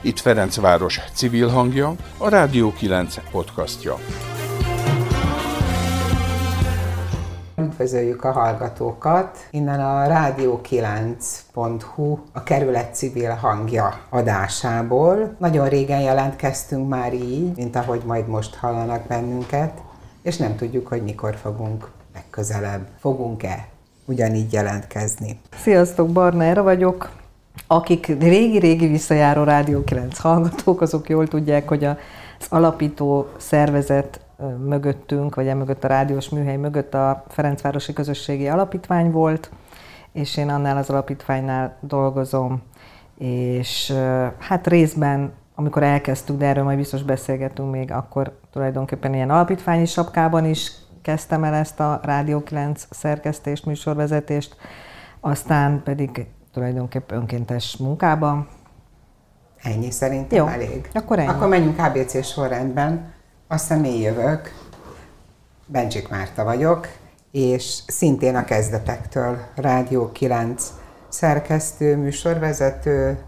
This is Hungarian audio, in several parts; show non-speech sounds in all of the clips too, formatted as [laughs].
Itt Ferencváros civil hangja, a Rádió 9 podcastja. Üdvözöljük a hallgatókat! Innen a rádió9.hu a kerület civil hangja adásából. Nagyon régen jelentkeztünk már így, mint ahogy majd most hallanak bennünket, és nem tudjuk, hogy mikor fogunk legközelebb. Fogunk-e ugyanígy jelentkezni? Sziasztok, Barna Era vagyok. Akik régi-régi visszajáró Rádió 9 hallgatók, azok jól tudják, hogy az alapító szervezet mögöttünk, vagy emögött a rádiós műhely mögött a Ferencvárosi Közösségi Alapítvány volt, és én annál az alapítványnál dolgozom, és hát részben, amikor elkezdtük, de erről majd biztos beszélgetünk még, akkor tulajdonképpen ilyen alapítványi sapkában is kezdtem el ezt a Rádió 9 szerkesztést, műsorvezetést, aztán pedig tulajdonképpen önkéntes munkában. Ennyi szerintem Jó, elég. akkor ennyi. Akkor menjünk ABC sorrendben. Aztán én jövök. Bencsik Márta vagyok, és szintén a kezdetektől Rádió 9 szerkesztő, műsorvezető.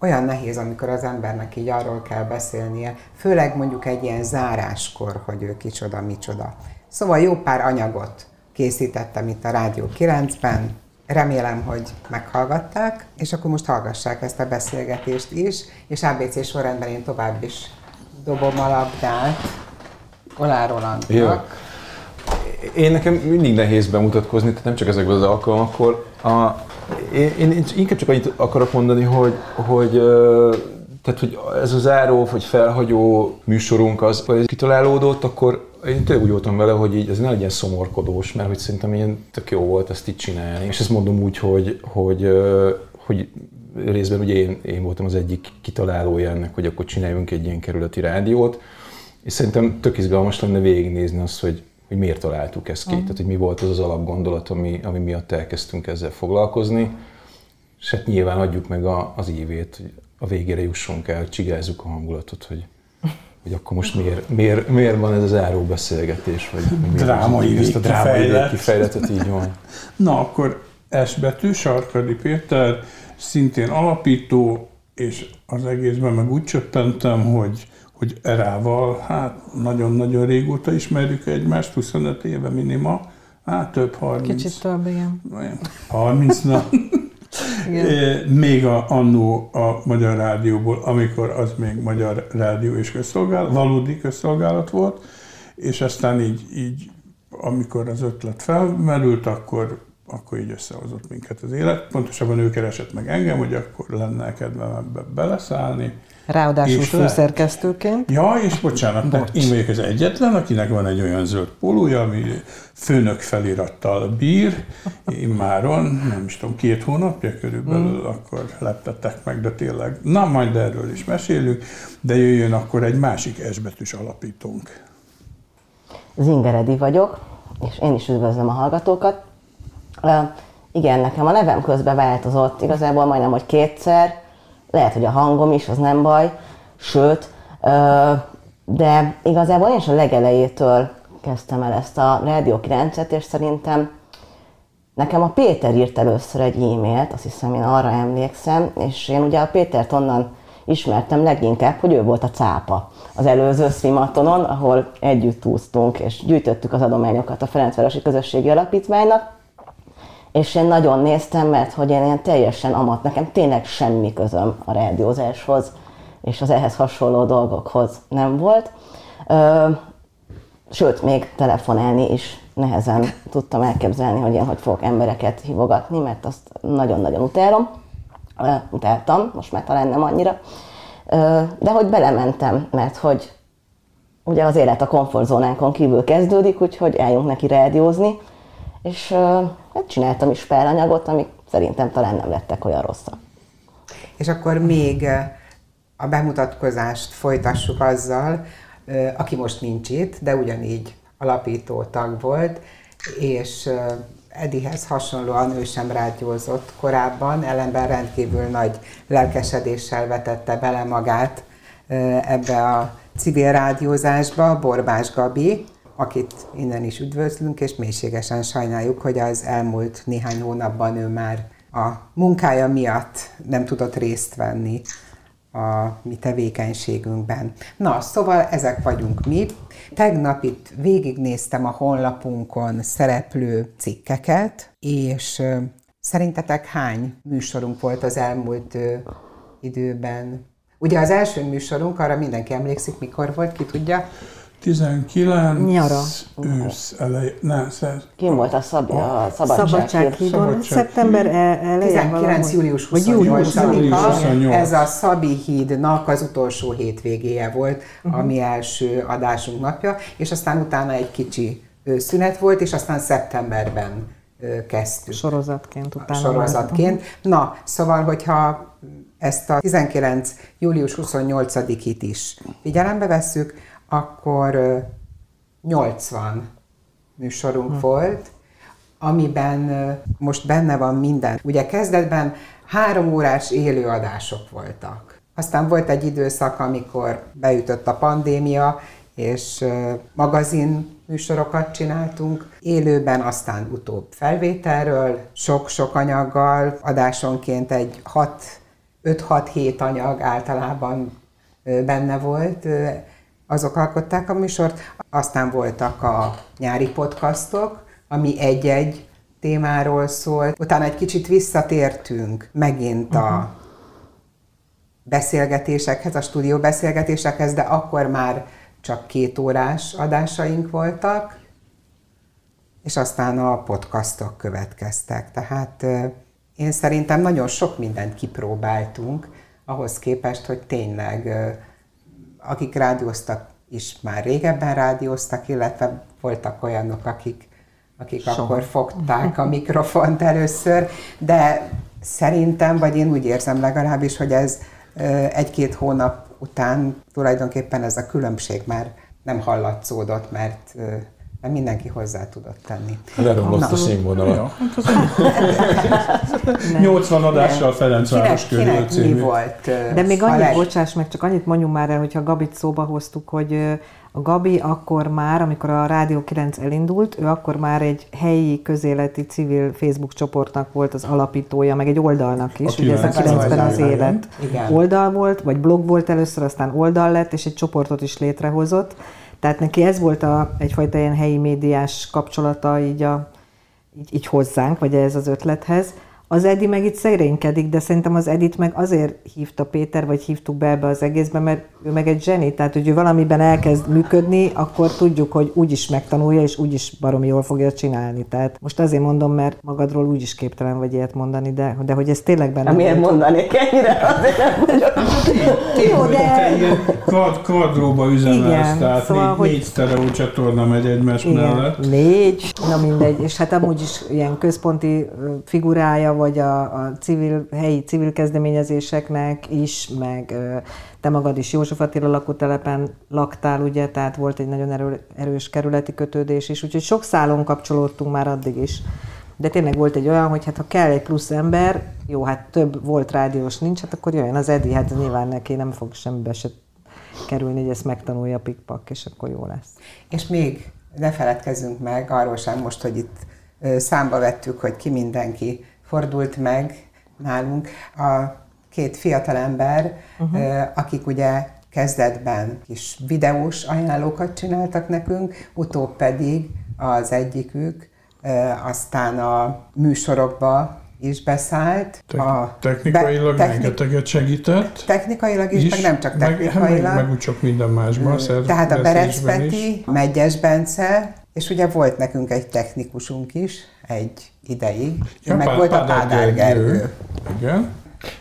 Olyan nehéz, amikor az embernek így arról kell beszélnie, főleg mondjuk egy ilyen záráskor, hogy ő kicsoda, micsoda. Szóval jó pár anyagot készítettem itt a Rádió 9-ben, remélem, hogy meghallgatták, és akkor most hallgassák ezt a beszélgetést is, és ABC sorrendben én tovább is dobom a labdát Olá Rolandnak. Én nekem mindig nehéz bemutatkozni, tehát nem csak ezekben az alkalmakkor. A, én, én inkább csak annyit akarok mondani, hogy, hogy tehát, hogy ez az záró vagy felhagyó műsorunk az, hogy ez kitalálódott, akkor én tényleg úgy voltam vele, hogy így ez ne legyen szomorkodós, mert hogy szerintem ilyen tök jó volt ezt így csinálni. És ezt mondom úgy, hogy, hogy, hogy részben ugye én, én voltam az egyik kitalálója ennek, hogy akkor csináljunk egy ilyen kerületi rádiót, és szerintem tök izgalmas lenne végignézni azt, hogy, hogy miért találtuk ezt ki, mm. tehát hogy mi volt az az alapgondolat, ami, ami miatt elkezdtünk ezzel foglalkozni, és hát nyilván adjuk meg a, az évét, hogy a végére jussunk el, csigázzuk a hangulatot, hogy hogy akkor most miért, miért, miért van ez az záró beszélgetés, vagy drámai ezt a drámai kifejletet így van. Na, akkor S betű, Sarkadi Péter, szintén alapító, és az egészben meg úgy csöppentem, hogy, hogy Erával, hát nagyon-nagyon régóta ismerjük egymást, 25 éve minima, hát több 30. Kicsit több, igen. 30, na. Még a, annó a Magyar Rádióból, amikor az még Magyar Rádió és közszolgálat, valódi közszolgálat volt, és aztán így, így amikor az ötlet felmerült, akkor, akkor így összehozott minket az élet. Pontosabban ő keresett meg engem, hogy akkor lenne kedvem ebbe beleszállni. Ráadásul főszerkesztőként. Ja, és bocsánat, Bocs. én vagyok az egyetlen, akinek van egy olyan zöld pólója, ami főnök felirattal bír. Én máron, nem is tudom, két hónapja körülbelül, mm. akkor leptettek meg, de tényleg. Na, majd erről is mesélünk, de jöjjön akkor egy másik esbetűs alapítónk. Zingeredi vagyok, és én is üdvözlöm a hallgatókat. Uh, igen, nekem a nevem közben változott, igazából majdnem, hogy kétszer, lehet, hogy a hangom is, az nem baj, sőt, de igazából én is a legelejétől kezdtem el ezt a Rádió 9-et, és szerintem nekem a Péter írt először egy e-mailt, azt hiszem én arra emlékszem, és én ugye a Pétert onnan ismertem leginkább, hogy ő volt a cápa az előző szimatonon, ahol együtt úsztunk, és gyűjtöttük az adományokat a Ferencvárosi Közösségi Alapítványnak, és én nagyon néztem, mert hogy én ilyen teljesen amat, nekem tényleg semmi közöm a rádiózáshoz, és az ehhez hasonló dolgokhoz nem volt. Ö, sőt, még telefonálni is nehezen tudtam elképzelni, hogy én hogy fogok embereket hívogatni, mert azt nagyon-nagyon utálom. Utáltam, most már talán nem annyira. Ö, de hogy belementem, mert hogy ugye az élet a komfortzónánkon kívül kezdődik, úgyhogy álljunk neki rádiózni, és hát csináltam is pár anyagot, amik szerintem talán nem lettek olyan rosszak. És akkor még a bemutatkozást folytassuk azzal, aki most nincs itt, de ugyanígy alapító tag volt, és Edihez hasonlóan ő sem rádiózott korábban, ellenben rendkívül nagy lelkesedéssel vetette bele magát ebbe a civil rádiózásba, Borbás Gabi, akit innen is üdvözlünk, és mélységesen sajnáljuk, hogy az elmúlt néhány hónapban ő már a munkája miatt nem tudott részt venni a mi tevékenységünkben. Na, szóval ezek vagyunk mi. Tegnap itt végignéztem a honlapunkon szereplő cikkeket, és szerintetek hány műsorunk volt az elmúlt időben? Ugye az első műsorunk, arra mindenki emlékszik, mikor volt, ki tudja? 19 Nyara. ősz elej, nem, szer, Kim volt a, szab, a szabadság, Szabadsághídon, Szabadság- szeptember elején 19. valahogy. július Vagy július 28-a, 28. ez a Szabi hídnak az utolsó hétvégéje volt, uh-huh. a mi első adásunk napja, és aztán utána egy kicsi szünet volt, és aztán szeptemberben kezdtük. Sorozatként utána. sorozatként. Na, szóval, hogyha ezt a 19. július 28-it is figyelembe vesszük, akkor ö, 80 műsorunk hm. volt, amiben most benne van minden. Ugye kezdetben három órás élőadások voltak. Aztán volt egy időszak, amikor beütött a pandémia, és magazin műsorokat csináltunk, élőben, aztán utóbb felvételről, sok-sok anyaggal, adásonként egy 5-6-7 anyag általában benne volt, azok alkották a műsort. Aztán voltak a nyári podcastok, ami egy-egy témáról szólt. Utána egy kicsit visszatértünk megint a beszélgetésekhez, a stúdió beszélgetésekhez, de akkor már csak két órás adásaink voltak, és aztán a podcastok következtek. Tehát én szerintem nagyon sok mindent kipróbáltunk, ahhoz képest, hogy tényleg akik rádióztak is már régebben rádióztak, illetve voltak olyanok, akik, akik Soha. akkor fogták a [laughs] mikrofont először, de szerintem, vagy én úgy érzem legalábbis, hogy ez egy-két hónap után tulajdonképpen ez a különbség már nem hallatszódott, mert mert mindenki hozzá tudott tenni. Leromlott a Na. színvonalat. 80 adással Ferencváros körül kinek mi című. volt ö, De még annyit, leg- bocsáss meg, csak annyit mondjunk már el, hogyha Gabit szóba hoztuk, hogy a Gabi akkor már, amikor a Rádió 9 elindult, ő akkor már egy helyi közéleti civil Facebook csoportnak volt az alapítója, meg egy oldalnak is, A ugye ez a 9-ben 9-ben az élet igen. oldal volt, vagy blog volt először, aztán oldal lett, és egy csoportot is létrehozott. Tehát neki ez volt a, egyfajta ilyen helyi médiás kapcsolata így, a, így, így hozzánk, vagy ez az ötlethez. Az Edi meg itt szerénykedik, de szerintem az Edit meg azért hívta Péter, vagy hívtuk be ebbe az egészbe, mert ő meg egy zseni, tehát hogy ő valamiben elkezd működni, akkor tudjuk, hogy úgy is megtanulja, és úgy is baromi jól fogja csinálni. Tehát most azért mondom, mert magadról úgy is képtelen vagy ilyet mondani, de, de hogy ez tényleg benne miért mondanék ennyire? Azért nem vagyok. Jó, de kard, kardróba üzemelsz, Igen, tehát szóval, négy, hogy- négy sztereó csatorna megy egymás mellett. Igen, négy, na mindegy, és hát amúgy is ilyen központi ö, vagy a, a civil, helyi civil kezdeményezéseknek is, meg te magad is József Attila lakótelepen laktál, ugye, tehát volt egy nagyon erő, erős kerületi kötődés is, úgyhogy sok szálon kapcsolódtunk már addig is. De tényleg volt egy olyan, hogy hát ha kell egy plusz ember, jó, hát több volt rádiós nincs, hát akkor jöjjön az Edi, hát nyilván neki nem fog semmibe se kerülni, hogy ezt megtanulja pikpak, és akkor jó lesz. És még ne feledkezzünk meg arról sem most, hogy itt számba vettük, hogy ki mindenki fordult meg nálunk. A két fiatalember, uh-huh. akik ugye kezdetben kis videós ajánlókat csináltak nekünk, utóbb pedig az egyikük aztán a műsorokba is beszállt. Te- a technikailag techni- rengeteget segített. Technikailag is, meg nem csak meg, hát technikailag. meg, meg úgy csak minden másban. Tehát a Berec szervezésben is. Peti, Megyes Bence, és ugye volt nekünk egy technikusunk is egy ideig, Ja, meg Pá- volt a Pádár Gergő. Igen.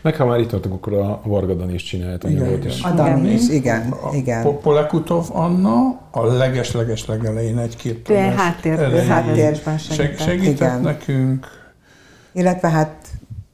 Meg ha már itt voltunk, akkor a Varga Dani is csinált Igen, anyagot is. A Dani is, igen, A igen. Po- Polekutov Anna a leges-leges legelején egy-két háttér- elején háttérben seg- segített. segített Igen. nekünk. Illetve hát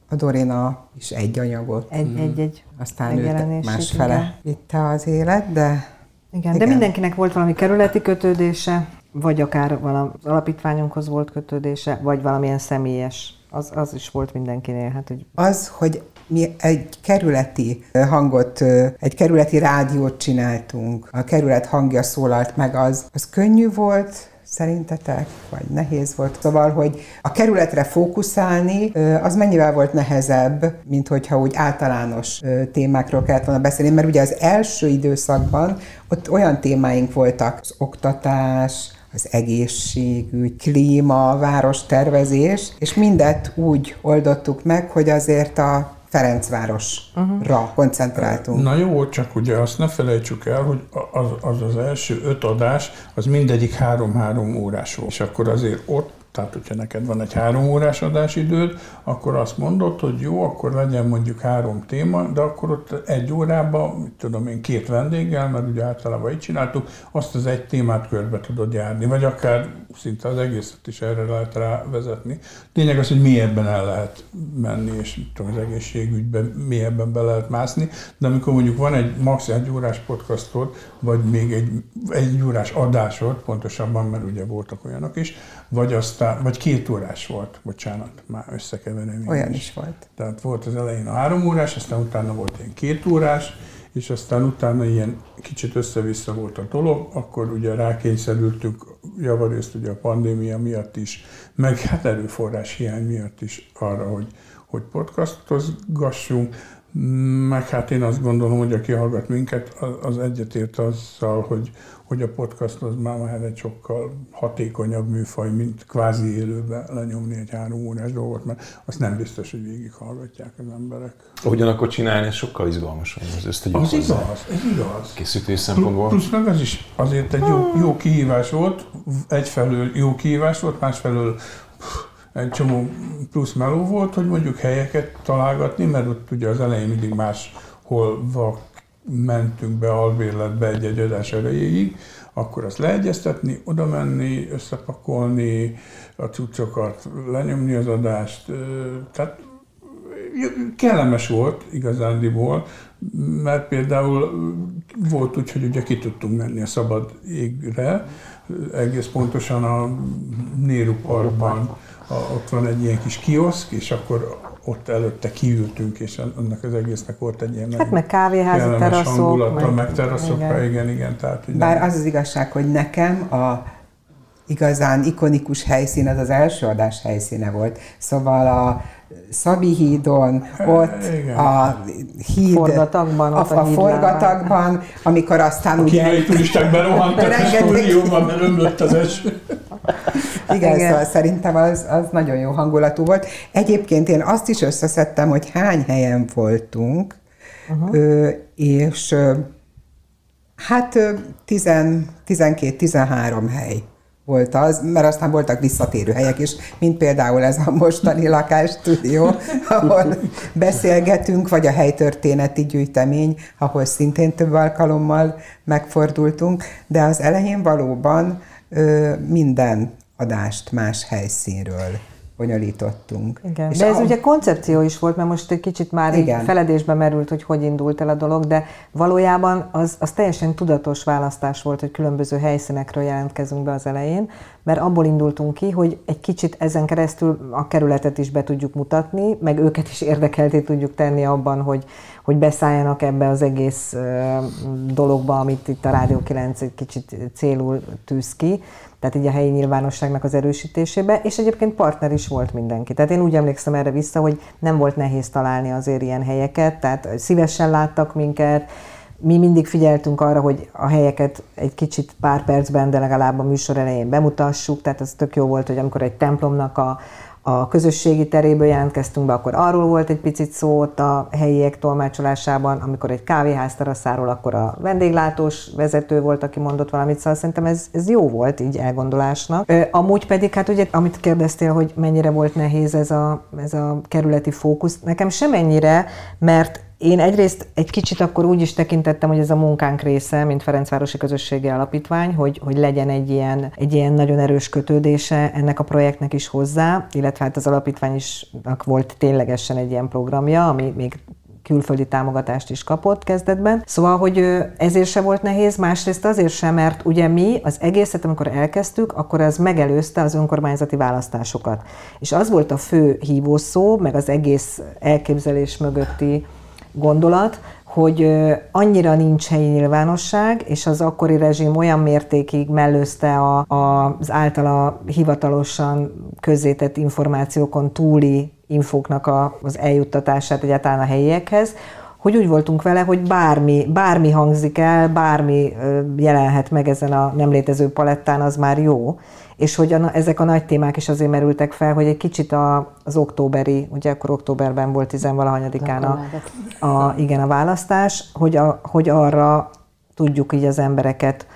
a Dorina is egy anyagot, Egy, egy, egy aztán őt másfele igen. vitte az élet, de Igen, de Igen. mindenkinek volt valami kerületi kötődése, vagy akár valami alapítványunkhoz volt kötődése, vagy valamilyen személyes. Az, az is volt mindenkinél. Hát, hogy az, hogy mi egy kerületi hangot, egy kerületi rádiót csináltunk, a kerület hangja szólalt meg, az, az könnyű volt szerintetek, vagy nehéz volt? Szóval, hogy a kerületre fókuszálni, az mennyivel volt nehezebb, mint hogyha úgy általános témákról kellett volna beszélni, mert ugye az első időszakban ott olyan témáink voltak, az oktatás, az egészségügy, klíma, várostervezés, és mindet úgy oldottuk meg, hogy azért a Ferencvárosra uh-huh. koncentráltunk. Na jó, csak ugye azt ne felejtsük el, hogy az az, az első öt adás, az mindegyik három-három órás volt. És akkor azért ott tehát, hogyha neked van egy három órás adásidőd, akkor azt mondod, hogy jó, akkor legyen mondjuk három téma, de akkor ott egy órában, mit tudom én, két vendéggel, mert ugye általában így csináltuk, azt az egy témát körbe tudod járni, vagy akár szinte az egészet is erre lehet rávezetni. Tényleg az, hogy mélyebben el lehet menni, és tudom, az egészségügyben mélyebben be lehet mászni, de amikor mondjuk van egy max. egy órás podcastod, vagy még egy, egy órás adásod, pontosabban, mert ugye voltak olyanok is, vagy aztán, vagy két órás volt, bocsánat, már összekeverem. Olyan is. is volt. Tehát volt az elején a három órás, aztán utána volt ilyen két órás, és aztán utána ilyen kicsit össze-vissza volt a dolog, akkor ugye rákényszerültünk javarészt ugye a pandémia miatt is, meg hát erőforrás hiány miatt is arra, hogy, hogy podcastozgassunk, meg hát én azt gondolom, hogy aki hallgat minket, az egyetért azzal, hogy, hogy a podcast az már, már egy sokkal hatékonyabb műfaj, mint kvázi élőben lenyomni egy három órás dolgot, mert azt nem biztos, hogy végighallgatják az emberek. Ugyanakkor csinálni ez sokkal izgalmasabb, az ezt tegyük Az hozzá. igaz, ez igaz. Készítés szempontból. Plusz meg az is azért egy jó, jó kihívás volt, egyfelől jó kihívás volt, másfelől egy csomó plusz meló volt, hogy mondjuk helyeket találgatni, mert ott ugye az elején mindig máshol mentünk be albérletbe egy-egy adás erejéig, akkor azt leegyeztetni, oda menni, összepakolni a cuccokat, lenyomni az adást. Tehát kellemes volt igazándiból, mert például volt úgy, hogy ugye ki tudtunk menni a szabad égre, egész pontosan a Néru Parkban, ott van egy ilyen kis kioszk, és akkor ott előtte kiültünk, és annak az egésznek volt egy ilyen hát meg kávéházi teraszok. Hangulata, meg, meg teraszokra, igen. igen, igen. Tehát, Bár nem... az az igazság, hogy nekem a igazán ikonikus helyszín az az első adás helyszíne volt. Szóval a Szabi hídon, ott Igen. a híd, forgatagban, a, a, a forgatagban, amikor aztán a ugye... A turisták berohantak a stúdióban, mert ömlött az eső. Igen, Igen, szóval szerintem az, az nagyon jó hangulatú volt. Egyébként én azt is összeszedtem, hogy hány helyen voltunk, uh-huh. és hát 12-13 hely volt az, mert aztán voltak visszatérő helyek is, mint például ez a mostani lakásstúdió, ahol beszélgetünk, vagy a helytörténeti gyűjtemény, ahol szintén több alkalommal megfordultunk, de az elején valóban ö, minden adást más helyszínről bonyolítottunk. Igen, és de ez a... ugye koncepció is volt, mert most egy kicsit már Igen. feledésbe merült, hogy hogy indult el a dolog, de valójában az, az teljesen tudatos választás volt, hogy különböző helyszínekről jelentkezünk be az elején, mert abból indultunk ki, hogy egy kicsit ezen keresztül a kerületet is be tudjuk mutatni, meg őket is érdekelté tudjuk tenni abban, hogy, hogy beszálljanak ebbe az egész dologba, amit itt a Rádió 9 egy kicsit célul tűz ki tehát így a helyi nyilvánosságnak az erősítésébe, és egyébként partner is volt mindenki. Tehát én úgy emlékszem erre vissza, hogy nem volt nehéz találni azért ilyen helyeket, tehát szívesen láttak minket, mi mindig figyeltünk arra, hogy a helyeket egy kicsit pár percben, de legalább a műsor elején bemutassuk, tehát ez tök jó volt, hogy amikor egy templomnak a, a közösségi teréből jelentkeztünk be, akkor arról volt egy picit szó ott a helyiek tolmácsolásában, amikor egy kávéház teraszáról, akkor a vendéglátós vezető volt, aki mondott valamit, szóval szerintem ez, ez jó volt így elgondolásnak. Amúgy pedig, hát ugye, amit kérdeztél, hogy mennyire volt nehéz ez a, ez a kerületi fókusz, nekem semennyire, mert én egyrészt egy kicsit akkor úgy is tekintettem, hogy ez a munkánk része, mint Ferencvárosi Közösségi Alapítvány, hogy, hogy legyen egy ilyen, egy ilyen nagyon erős kötődése ennek a projektnek is hozzá, illetve hát az alapítvány is volt ténylegesen egy ilyen programja, ami még külföldi támogatást is kapott kezdetben. Szóval, hogy ezért se volt nehéz, másrészt azért sem, mert ugye mi az egészet, amikor elkezdtük, akkor ez megelőzte az önkormányzati választásokat. És az volt a fő hívószó, meg az egész elképzelés mögötti gondolat, hogy annyira nincs helyi nyilvánosság, és az akkori rezsim olyan mértékig mellőzte a, a, az általa hivatalosan közzétett információkon túli infóknak a, az eljuttatását egyáltalán a helyiekhez, hogy úgy voltunk vele, hogy bármi, bármi hangzik el, bármi jelenhet meg ezen a nem létező palettán, az már jó. És hogy a, ezek a nagy témák is azért merültek fel, hogy egy kicsit a, az októberi, ugye akkor októberben volt tizenvalahanyadikán a, a, igen, a választás, hogy, a, hogy arra tudjuk így az embereket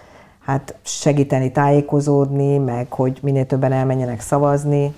hát segíteni, tájékozódni, meg hogy minél többen elmenjenek szavazni,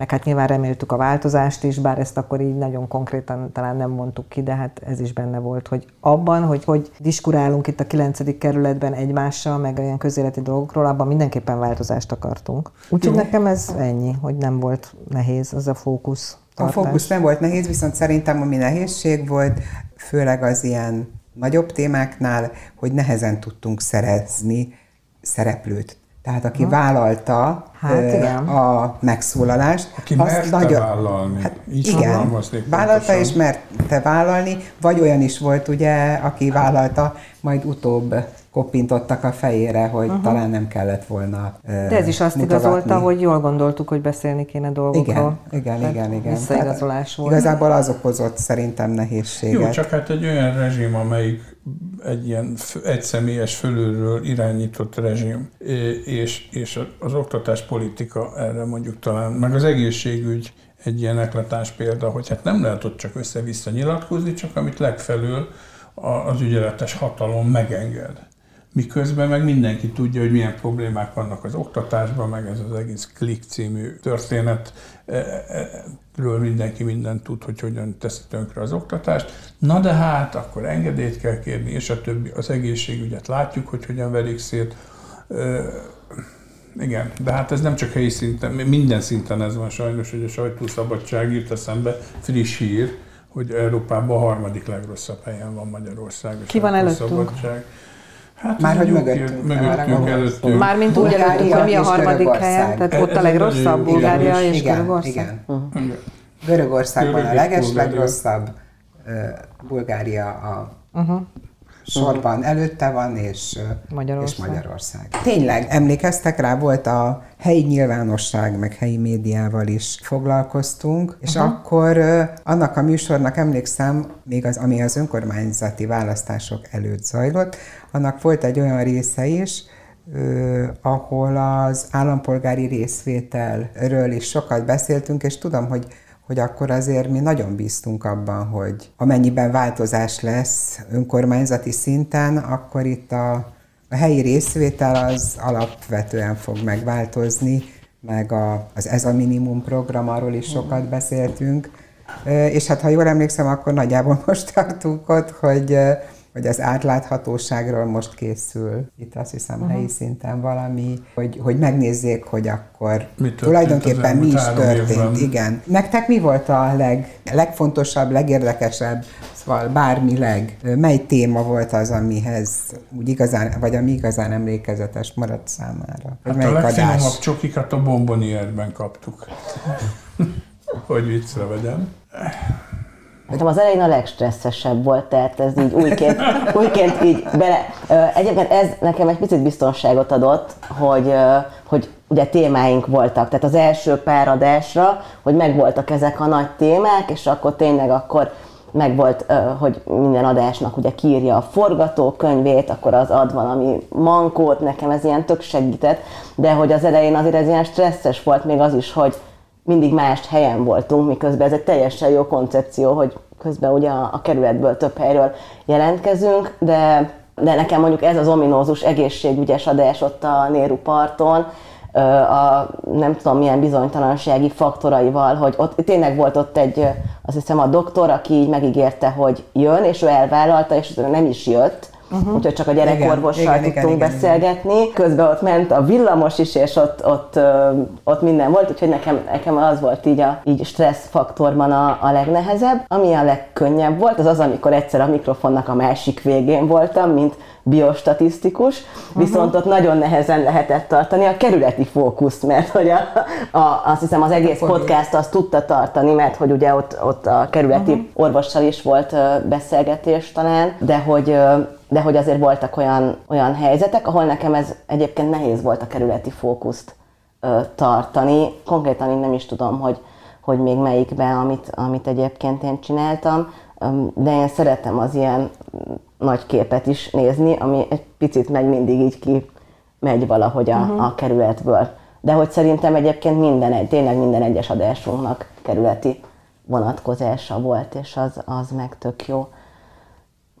meg hát nyilván reméltük a változást is, bár ezt akkor így nagyon konkrétan talán nem mondtuk ki, de hát ez is benne volt, hogy abban, hogy hogy diskurálunk itt a 9. kerületben egymással, meg olyan közéleti dolgokról, abban mindenképpen változást akartunk. Úgyhogy nekem ez ennyi, hogy nem volt nehéz az a fókusz. Tartás. A fókusz nem volt nehéz, viszont szerintem ami nehézség volt, főleg az ilyen nagyobb témáknál, hogy nehezen tudtunk szerezni szereplőt. Tehát aki ha. vállalta hát, igen. a megszólalást. Aki azt merte nagyon, vállalni. Hát, Így igen, vállalta és merte vállalni, vagy olyan is volt ugye, aki vállalta, majd utóbb kopintottak a fejére, hogy uh-huh. talán nem kellett volna De ez is azt mutogatni. igazolta, hogy jól gondoltuk, hogy beszélni kéne dolgokról. Igen, igen, igen. igen. Visszaigazolás volt. Igazából az okozott szerintem nehézséget. Jó, csak hát egy olyan rezsim, amelyik egy ilyen egyszemélyes fölülről irányított rezsim, és, és az oktatás politika erre mondjuk talán, meg az egészségügy egy ilyen eklatás példa, hogy hát nem lehet ott csak össze-vissza nyilatkozni, csak amit legfelül az ügyeletes hatalom megenged. Miközben meg mindenki tudja, hogy milyen problémák vannak az oktatásban, meg ez az egész Klik című történet, ről mindenki mindent tud, hogy hogyan teszi tönkre az oktatást. Na de hát, akkor engedélyt kell kérni, és a többi, az egészségügyet látjuk, hogy hogyan verik szét. Igen, de hát ez nem csak helyi szinten, minden szinten ez van sajnos, hogy a sajtószabadság írt eszembe friss hír, hogy Európában a harmadik legrosszabb helyen van Magyarország. Ki van előttünk? Hát már hogy mögöttünk. Mögöttünk, előttünk. Mármint úgy előttünk, hogy mi a harmadik helyen, tehát ott a legrosszabb, Bulgária és Görögország. Igen. Uh-huh. Görögország van a leges legrosszabb, Bulgária a uh-huh sorban előtte van, és Magyarország. és Magyarország. Tényleg, emlékeztek rá, volt a helyi nyilvánosság, meg helyi médiával is foglalkoztunk, és uh-huh. akkor annak a műsornak emlékszem, még az, ami az önkormányzati választások előtt zajlott, annak volt egy olyan része is, ahol az állampolgári részvételről is sokat beszéltünk, és tudom, hogy hogy akkor azért mi nagyon bíztunk abban, hogy amennyiben változás lesz önkormányzati szinten, akkor itt a, a helyi részvétel az alapvetően fog megváltozni, meg a, az Ez a Minimum program, arról is sokat beszéltünk, és hát ha jól emlékszem, akkor nagyjából [laughs] most tartunk ott, hogy hogy az átláthatóságról most készül, itt azt hiszem uh-huh. helyi szinten valami, hogy, hogy megnézzék, hogy akkor mi tulajdonképpen mi is történt. Évben. Igen. Nektek mi volt a leg, legfontosabb, legérdekesebb, szóval bármileg, mely téma volt az, amihez úgy igazán, vagy ami igazán emlékezetes maradt számára? Hát a legfinomabb csokikat a bombonierben kaptuk. [laughs] hogy viccre vegyem. Nekem az elején a legstresszesebb volt, tehát ez így újként, [laughs] újként így bele. Egyébként ez nekem egy picit biztonságot adott, hogy, hogy ugye témáink voltak, tehát az első pár adásra, hogy megvoltak ezek a nagy témák, és akkor tényleg akkor meg volt, hogy minden adásnak ugye kírja a forgatókönyvét, akkor az ad valami mankót, nekem ez ilyen tök segített, de hogy az elején azért ez ilyen stresszes volt még az is, hogy mindig más helyen voltunk, miközben ez egy teljesen jó koncepció, hogy közben ugye a, a kerületből több helyről jelentkezünk, de, de nekem mondjuk ez az ominózus egészségügyes adás ott a Néru parton, a nem tudom milyen bizonytalansági faktoraival, hogy ott tényleg volt ott egy, azt hiszem a doktor, aki így megígérte, hogy jön, és ő elvállalta, és nem is jött, uh-huh. úgyhogy csak a gyerekorvossal igen, tudtunk igen, beszélgetni. Igen. Közben ott ment a villamos is, és ott, ott, ott minden volt, úgyhogy nekem, nekem az volt így a így stressz faktorban a, a legnehezebb. Ami a legkönnyebb volt, az az, amikor egyszer a mikrofonnak a másik végén voltam, mint biostatisztikus, viszont ott nagyon nehezen lehetett tartani a kerületi fókuszt, mert hogy a, a, azt hiszem az egész podcast azt tudta tartani, mert hogy ugye ott, ott a kerületi uh-huh. orvossal is volt beszélgetés talán, de hogy de hogy azért voltak olyan, olyan helyzetek, ahol nekem ez egyébként nehéz volt a kerületi fókuszt ö, tartani. Konkrétan én nem is tudom, hogy, hogy még melyikben, amit, amit egyébként én csináltam, de én szeretem az ilyen nagy képet is nézni, ami egy picit meg mindig így ki megy valahogy a, uh-huh. a kerületből. De hogy szerintem egyébként minden egy, tényleg minden egyes adásunknak kerületi vonatkozása volt, és az, az meg tök jó.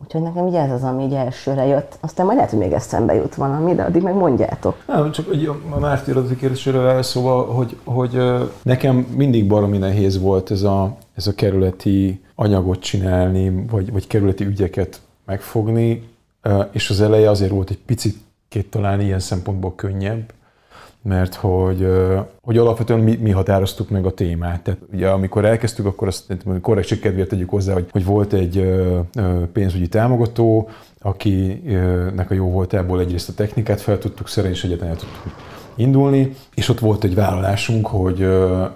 Úgyhogy nekem így ez az, ami így elsőre jött. Aztán majd lehet, hogy még eszembe jut valami, de addig meg mondjátok. Nem, csak hogy a Márti eredeti kérdésére szóval, hogy, hogy nekem mindig baromi nehéz volt ez a, ez a kerületi anyagot csinálni, vagy, vagy kerületi ügyeket megfogni, és az eleje azért volt egy picit két talán ilyen szempontból könnyebb, mert hogy, hogy alapvetően mi, mi határoztuk meg a témát. Tehát ugye amikor elkezdtük, akkor azt korrektség kedvéért tegyük hozzá, hogy, hogy volt egy pénzügyi támogató, akinek a jó volt ebből egyrészt a technikát fel tudtuk szerelni, és egyetlen tudtuk indulni, és ott volt egy vállalásunk, hogy,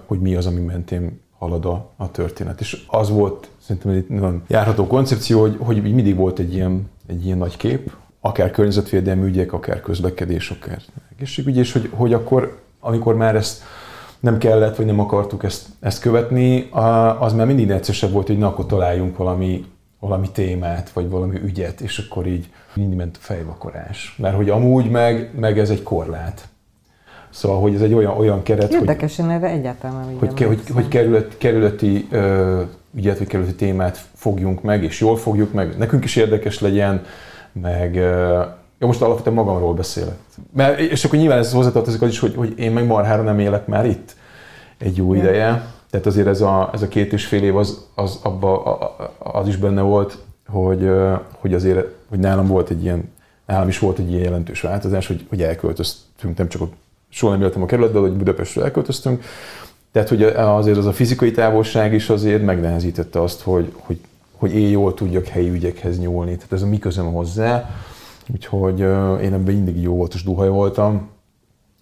hogy mi az, ami mentén halad a, a történet. És az volt szerintem egy nagyon járható koncepció, hogy, hogy mindig volt egy ilyen, egy ilyen nagy kép, akár környezetvédelmi ügyek, akár közlekedés, akár egészségügy, és hogy, hogy akkor, amikor már ezt nem kellett, vagy nem akartuk ezt, ezt követni, az már mindig egyszerűsebb volt, hogy na, akkor találjunk valami, valami témát, vagy valami ügyet, és akkor így mindig ment a fejvakarás. Mert hogy amúgy meg, meg ez egy korlát. Szóval, hogy ez egy olyan, olyan keret, Érdekes, hogy, erre egyáltalán nem hogy, hogy, hogy kerület, kerületi ö, vagy kerületi témát fogjunk meg, és jól fogjuk meg, nekünk is érdekes legyen, meg Ja, most alapvetően magamról beszélek. Mert, és akkor nyilván ez hozzátartozik az is, hogy, hogy én meg marhára nem élek már itt egy jó ideje. Tehát azért ez a, ez a két és fél év az, az, abba, az is benne volt, hogy, hogy azért hogy nálam volt egy ilyen, nálam is volt egy ilyen jelentős változás, hogy, hogy elköltöztünk, nem csak ott soha nem éltem a kerületbe, hogy Budapestről elköltöztünk. Tehát hogy azért az a fizikai távolság is azért megnehezítette azt, hogy, hogy, hogy én jól tudjak helyi ügyekhez nyúlni. Tehát ez a mi közöm hozzá Úgyhogy én ebben mindig jó volt és duhaj voltam.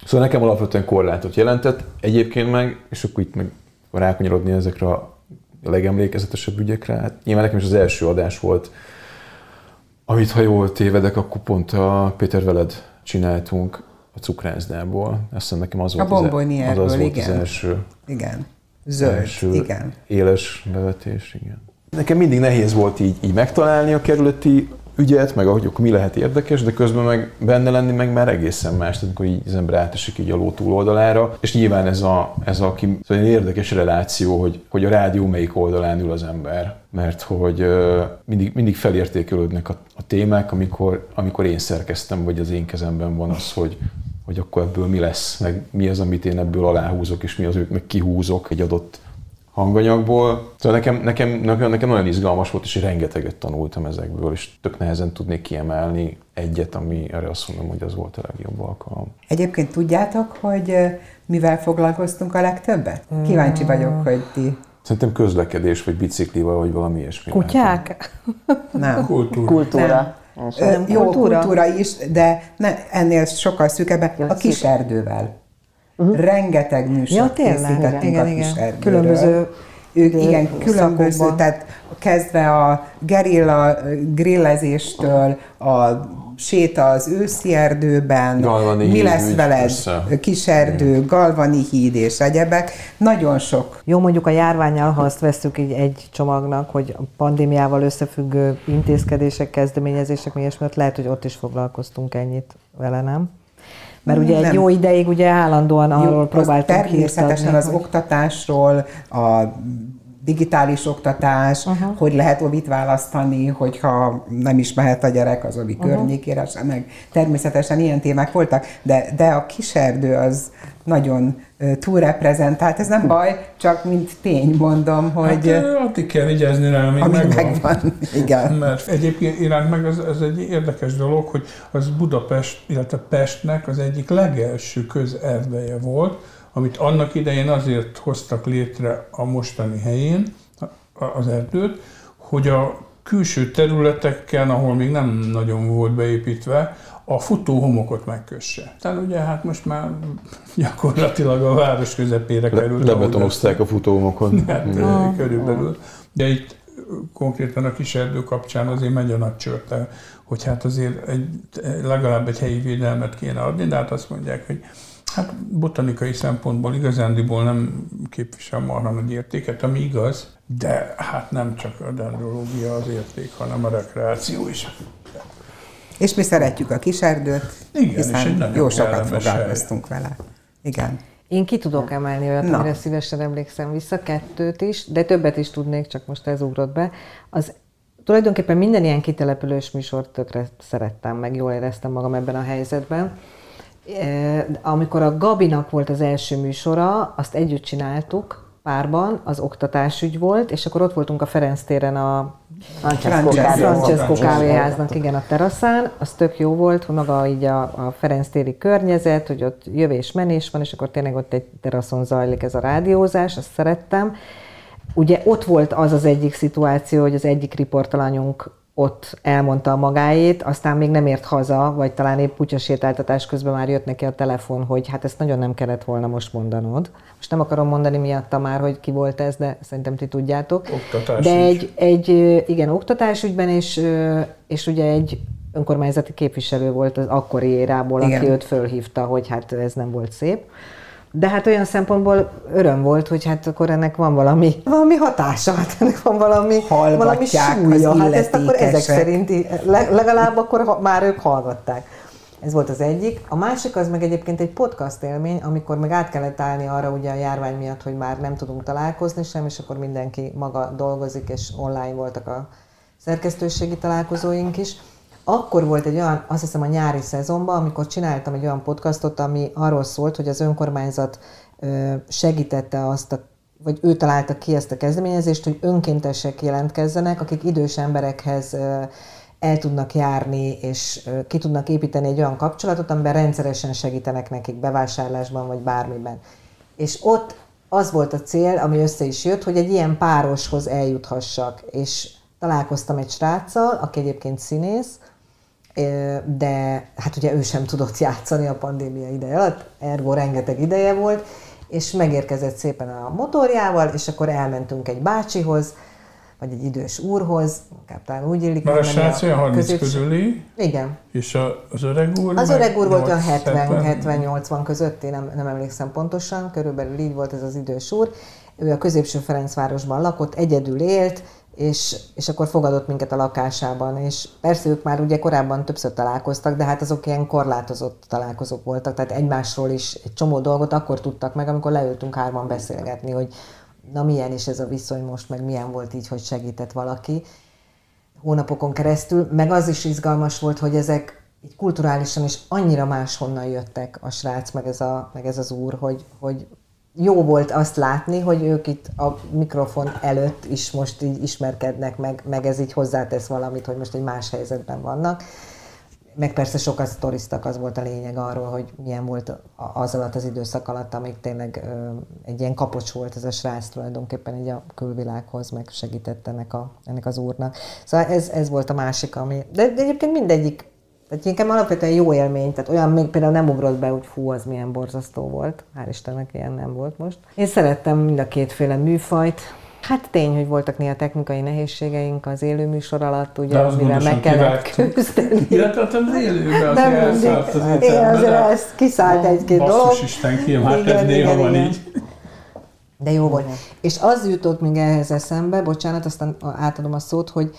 Szóval nekem alapvetően korlátot jelentett, egyébként meg, és akkor itt meg rákanyarodni ezekre a legemlékezetesebb ügyekre. Hát nyilván nekem is az első adás volt, amit ha jól tévedek, akkor pont a Péter veled csináltunk a cukrászdából. Azt hiszem nekem az volt, a az, e- az, az, volt igen. az első. Igen. Zöld, első igen. Éles bevetés, igen. Nekem mindig nehéz volt így, így megtalálni a kerületi ügyet, meg ahogy mi lehet érdekes, de közben meg benne lenni meg már egészen más, tehát amikor így az ember átesik így a ló túloldalára, és nyilván ez a, ez a ki, szóval egy érdekes reláció, hogy, hogy a rádió melyik oldalán ül az ember, mert hogy uh, mindig, mindig felértékelődnek a, a témák, amikor, amikor én szerkeztem, vagy az én kezemben van az, hogy, hogy akkor ebből mi lesz, meg mi az, amit én ebből aláhúzok, és mi az, amit meg kihúzok egy adott hanganyagból. Szóval nekem, nekem, nekem, nekem nagyon izgalmas volt, és rengeteget tanultam ezekből, és tök nehezen tudnék kiemelni egyet, ami erre azt mondom, hogy az volt a legjobb alkalom. Egyébként tudjátok, hogy mivel foglalkoztunk a legtöbbet? Kíváncsi vagyok, hogy ti Szerintem közlekedés, vagy biciklival, vagy valami ilyesmi. Kutyák? Nem. Kultúra. Kultúra. Nem. Jó, kultúra? kultúra is, de ne, ennél sokkal szűkebben, a kis erdővel. Uh-huh. Rengeteg műsort ja, készítettünk igen, a igen. kis Különböző ők igen, különböző, szakokban. tehát kezdve a gerilla grillezéstől, a séta az őszi erdőben, Galvani mi híd, lesz veled, kiserdő, mm. Galvani híd és egyebek, nagyon sok. Jó, mondjuk a járványjal, ha azt veszük így egy csomagnak, hogy a pandémiával összefüggő intézkedések, kezdeményezések, mi ilyesmi, lehet, hogy ott is foglalkoztunk ennyit vele, nem? Mert ugye nem. egy jó ideig ugye állandóan arról próbáltunk Természetesen az hogy... oktatásról, a digitális oktatás, uh-huh. hogy lehet ovit választani, hogyha nem is mehet a gyerek az ovi uh-huh. környékére sem, meg természetesen ilyen témák voltak, de, de a kiserdő az nagyon túlreprezentált, ez nem baj, csak mint tény mondom, hogy... Hát, addig kell vigyázni rá, amíg megvan. megvan. [laughs] Igen. Mert egyébként iránt meg az, az egy érdekes dolog, hogy az Budapest, illetve Pestnek az egyik legelső közerdeje volt, amit annak idején azért hoztak létre a mostani helyén, az erdőt, hogy a külső területeken, ahol még nem nagyon volt beépítve, a futóhomokot megkösse. Tehát ugye hát most már gyakorlatilag a város közepére Le, került. lebetonozták a futóhomokon. [laughs] Hát, Ah. körülbelül. De itt konkrétan a kis erdő kapcsán azért megy a nagy csörte, hogy hát azért egy, legalább egy helyi védelmet kéne adni, de hát azt mondják, hogy hát botanikai szempontból igazándiból nem képvisel marha nagy értéket, ami igaz, de hát nem csak a dendrológia az érték, hanem a rekreáció is. És mi szeretjük a kiserdőt, Igen, hiszen jó sokat foglalkoztunk vele. Igen. Én ki tudok emelni olyat, Na. amire szívesen emlékszem vissza, kettőt is, de többet is tudnék, csak most ez ugrott be. Az tulajdonképpen minden ilyen kitelepülős műsort tökre szerettem, meg jól éreztem magam ebben a helyzetben. Amikor a Gabinak volt az első műsora, azt együtt csináltuk, párban, az oktatásügy volt, és akkor ott voltunk a Ferenc téren a. Francesco kávéháznak, igen, a teraszán, az tök jó volt, hogy maga így a, a Ferenc téri környezet, hogy ott jövés-menés van, és akkor tényleg ott egy teraszon zajlik ez a rádiózás, azt szerettem. Ugye ott volt az az egyik szituáció, hogy az egyik riportalanyunk ott elmondta a magáét, aztán még nem ért haza, vagy talán épp kutyasétáltatás közben már jött neki a telefon, hogy hát ezt nagyon nem kellett volna most mondanod. Most nem akarom mondani miatta már, hogy ki volt ez, de szerintem ti tudjátok. Oktatás De egy, egy, igen, oktatásügyben, és, és ugye egy önkormányzati képviselő volt az akkori érából, Igen. aki őt fölhívta, hogy hát ez nem volt szép. De hát olyan szempontból öröm volt, hogy hát akkor ennek van valami, valami hatása, hát ennek van valami, valami Hallgatják súlya. az Hát ezt akkor ezek szerint legalább akkor ha- már ők hallgatták. Ez volt az egyik. A másik az meg egyébként egy podcast élmény, amikor meg át kellett állni arra ugye a járvány miatt, hogy már nem tudunk találkozni sem, és akkor mindenki maga dolgozik, és online voltak a szerkesztőségi találkozóink is. Akkor volt egy olyan, azt hiszem a nyári szezonban, amikor csináltam egy olyan podcastot, ami arról szólt, hogy az önkormányzat segítette azt a vagy ő találta ki ezt a kezdeményezést, hogy önkéntesek jelentkezzenek, akik idős emberekhez el tudnak járni, és ki tudnak építeni egy olyan kapcsolatot, amiben rendszeresen segítenek nekik bevásárlásban, vagy bármiben. És ott az volt a cél, ami össze is jött, hogy egy ilyen pároshoz eljuthassak. És találkoztam egy sráccal, aki egyébként színész, de hát ugye ő sem tudott játszani a pandémia ideje alatt, ergo rengeteg ideje volt, és megérkezett szépen a motorjával, és akkor elmentünk egy bácsihoz, vagy egy idős úrhoz, inkább talán úgy illik Mert a srác olyan 30 középső- közüli, Igen. és a, az öreg úr Az öreg úr volt olyan 70. 70-80 közötti, nem, nem emlékszem pontosan, körülbelül így volt ez az idős úr. Ő a középső Ferencvárosban lakott, egyedül élt, és, és akkor fogadott minket a lakásában, és persze ők már ugye korábban többször találkoztak, de hát azok ilyen korlátozott találkozók voltak, tehát egymásról is egy csomó dolgot akkor tudtak meg, amikor leültünk hárman beszélgetni, hogy na milyen is ez a viszony most, meg milyen volt így, hogy segített valaki hónapokon keresztül, meg az is izgalmas volt, hogy ezek így kulturálisan is annyira máshonnan jöttek a srác, meg ez, a, meg ez az úr, hogy, hogy jó volt azt látni, hogy ők itt a mikrofon előtt is most így ismerkednek, meg, meg ez így hozzátesz valamit, hogy most egy más helyzetben vannak. Meg persze sokat sztoriztak, az volt a lényeg arról, hogy milyen volt az alatt az időszak alatt, amíg tényleg ö, egy ilyen kapocs volt ez a srác tulajdonképpen így a külvilághoz, meg segített ennek, a, ennek az úrnak. Szóval ez, ez volt a másik, ami... De, de egyébként mindegyik, tehát inkább alapvetően jó élmény, tehát olyan még például nem ugrott be, hogy fú, az milyen borzasztó volt. Hál' Istennek ilyen nem volt most. Én szerettem mind a kétféle műfajt. Hát tény, hogy voltak néha technikai nehézségeink az élő műsor alatt, ugye, mivel meg kellett küzdeni. Illetve hát az élőben Nem azért mindig. elszállt az Igen, ételbe, azért de ez kiszállt egy-két dolog. Basszus Istenkém, hát ez néha van így. De jó volt. És az jutott még ehhez eszembe, bocsánat, aztán átadom a szót, hogy,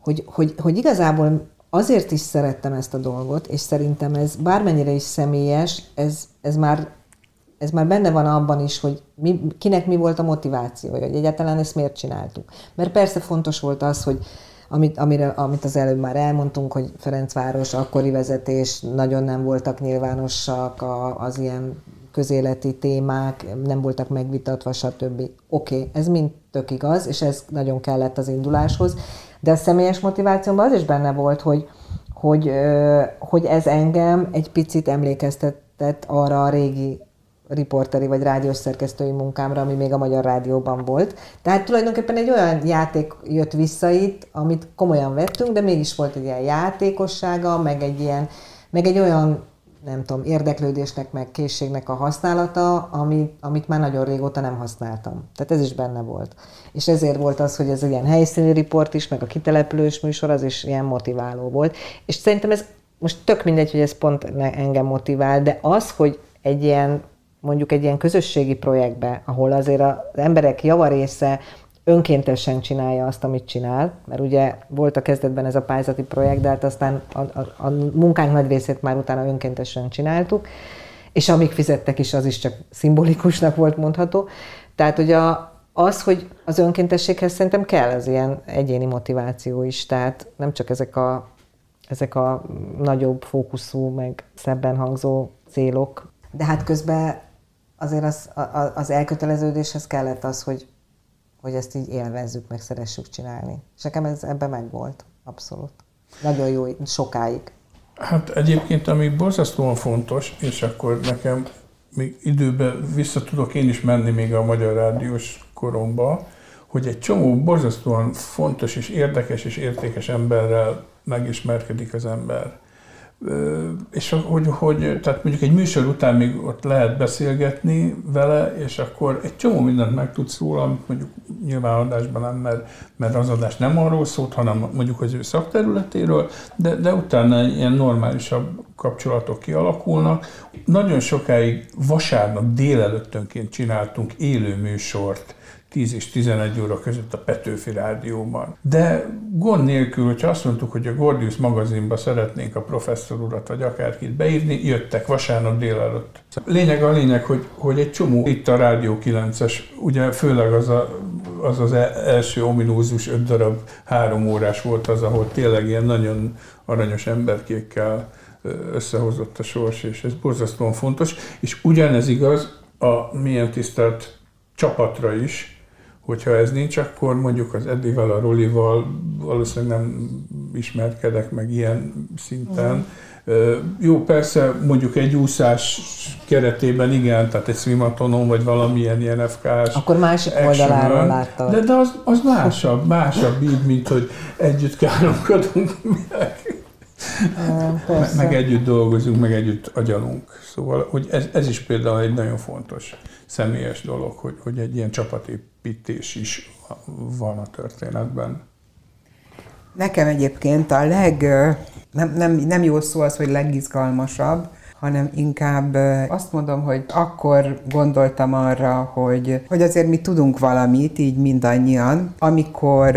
hogy, hogy, hogy igazából azért is szerettem ezt a dolgot, és szerintem ez bármennyire is személyes, ez, ez már ez már benne van abban is, hogy mi, kinek mi volt a motivációja, hogy egyáltalán ezt miért csináltuk. Mert persze fontos volt az, hogy amit, amire, amit az előbb már elmondtunk, hogy Ferencváros akkori vezetés nagyon nem voltak nyilvánosak, a, az ilyen közéleti témák nem voltak megvitatva, stb. Oké, okay, ez mind tök igaz, és ez nagyon kellett az induláshoz, de a személyes motivációmban az is benne volt, hogy, hogy, hogy ez engem egy picit emlékeztetett arra a régi riporteri vagy rádiós szerkesztői munkámra, ami még a Magyar Rádióban volt. Tehát tulajdonképpen egy olyan játék jött vissza itt, amit komolyan vettünk, de mégis volt egy ilyen játékossága, meg egy ilyen, meg egy olyan nem tudom, érdeklődésnek, meg készségnek a használata, ami, amit már nagyon régóta nem használtam. Tehát ez is benne volt. És ezért volt az, hogy ez ilyen helyszíni riport is, meg a kitelepülős műsor, az is ilyen motiváló volt. És szerintem ez most tök mindegy, hogy ez pont engem motivál, de az, hogy egy ilyen mondjuk egy ilyen közösségi projektbe, ahol azért az emberek javarésze önkéntesen csinálja azt, amit csinál, mert ugye volt a kezdetben ez a pályázati projekt, de hát aztán a, a, a munkánk nagy részét már utána önkéntesen csináltuk, és amíg fizettek is, az is csak szimbolikusnak volt mondható. Tehát ugye a, az, hogy az önkéntességhez szerintem kell az ilyen egyéni motiváció is, tehát nem csak ezek a, ezek a nagyobb fókuszú, meg szebben hangzó célok, de hát közben azért az, az elköteleződéshez kellett az, hogy hogy ezt így élvezzük, meg szeressük csinálni. És nekem ez ebben megvolt, abszolút. Nagyon jó, sokáig. Hát egyébként, ami borzasztóan fontos, és akkor nekem még időben vissza tudok én is menni még a Magyar Rádiós koromba, hogy egy csomó borzasztóan fontos és érdekes és értékes emberrel megismerkedik az ember és hogy, hogy, tehát mondjuk egy műsor után még ott lehet beszélgetni vele, és akkor egy csomó mindent megtudsz róla, amit mondjuk nyilván adásban nem, mert, mert az adás nem arról szólt, hanem mondjuk az ő szakterületéről, de, de utána ilyen normálisabb kapcsolatok kialakulnak. Nagyon sokáig vasárnap délelőttönként csináltunk élő műsort, 10 és 11 óra között a Petőfi Rádióban. De gond nélkül, hogyha azt mondtuk, hogy a Gordius magazinba szeretnénk a professzor urat vagy akárkit beírni, jöttek vasárnap délelőtt. Lényeg a lényeg, hogy, hogy egy csomó itt a Rádió 9-es, ugye főleg az a, az, az e- első ominózus öt darab három órás volt az, ahol tényleg ilyen nagyon aranyos emberkékkel összehozott a sors, és ez borzasztóan fontos. És ugyanez igaz a milyen tisztelt csapatra is, Hogyha ez nincs, akkor mondjuk az Edivel, a Rolival valószínűleg nem ismerkedek meg ilyen szinten. Uh-huh. Jó, persze mondjuk egy úszás keretében igen, tehát egy swimatonon, vagy valamilyen ilyen FK-s Akkor másik oldaláról láttad. De, de az, az másabb, másabb így, mint hogy együtt káromkodunk, meg, meg együtt dolgozunk, meg együtt agyalunk. Szóval, hogy ez, ez is például egy nagyon fontos személyes dolog, hogy, hogy egy ilyen csapatépítés is van a történetben. Nekem egyébként a leg, nem, nem, nem jó szó az, hogy legizgalmasabb, hanem inkább azt mondom, hogy akkor gondoltam arra, hogy, hogy azért mi tudunk valamit, így mindannyian, amikor,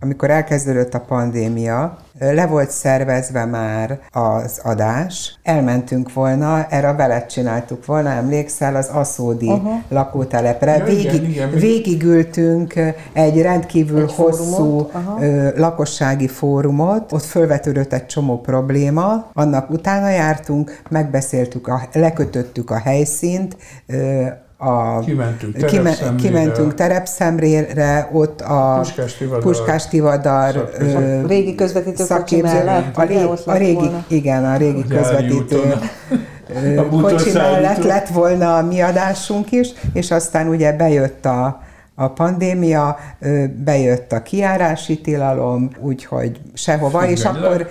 amikor elkezdődött a pandémia, le volt szervezve már az adás, elmentünk volna, erre veled csináltuk volna, emlékszel, az Aszódi uh-huh. lakótelepre. Ja, Végig, igen, igen. Végigültünk egy rendkívül egy hosszú uh-huh. lakossági fórumot, ott fölvetődött egy csomó probléma, annak utána jártunk, megbeszéltük, a, lekötöttük a helyszínt, a, kimentünk, terepszemlére, kimentünk terepszemrére, ott a Puskás Tivadar, Puskás Tivadar ö, régi közvetítő kocsi mellett, a, ré, a régi, igen, a régi a közvetítő kocsi mellett lett volna a mi adásunk is, és aztán ugye bejött a, a pandémia, bejött a kiárási tilalom, úgyhogy sehova, és akkor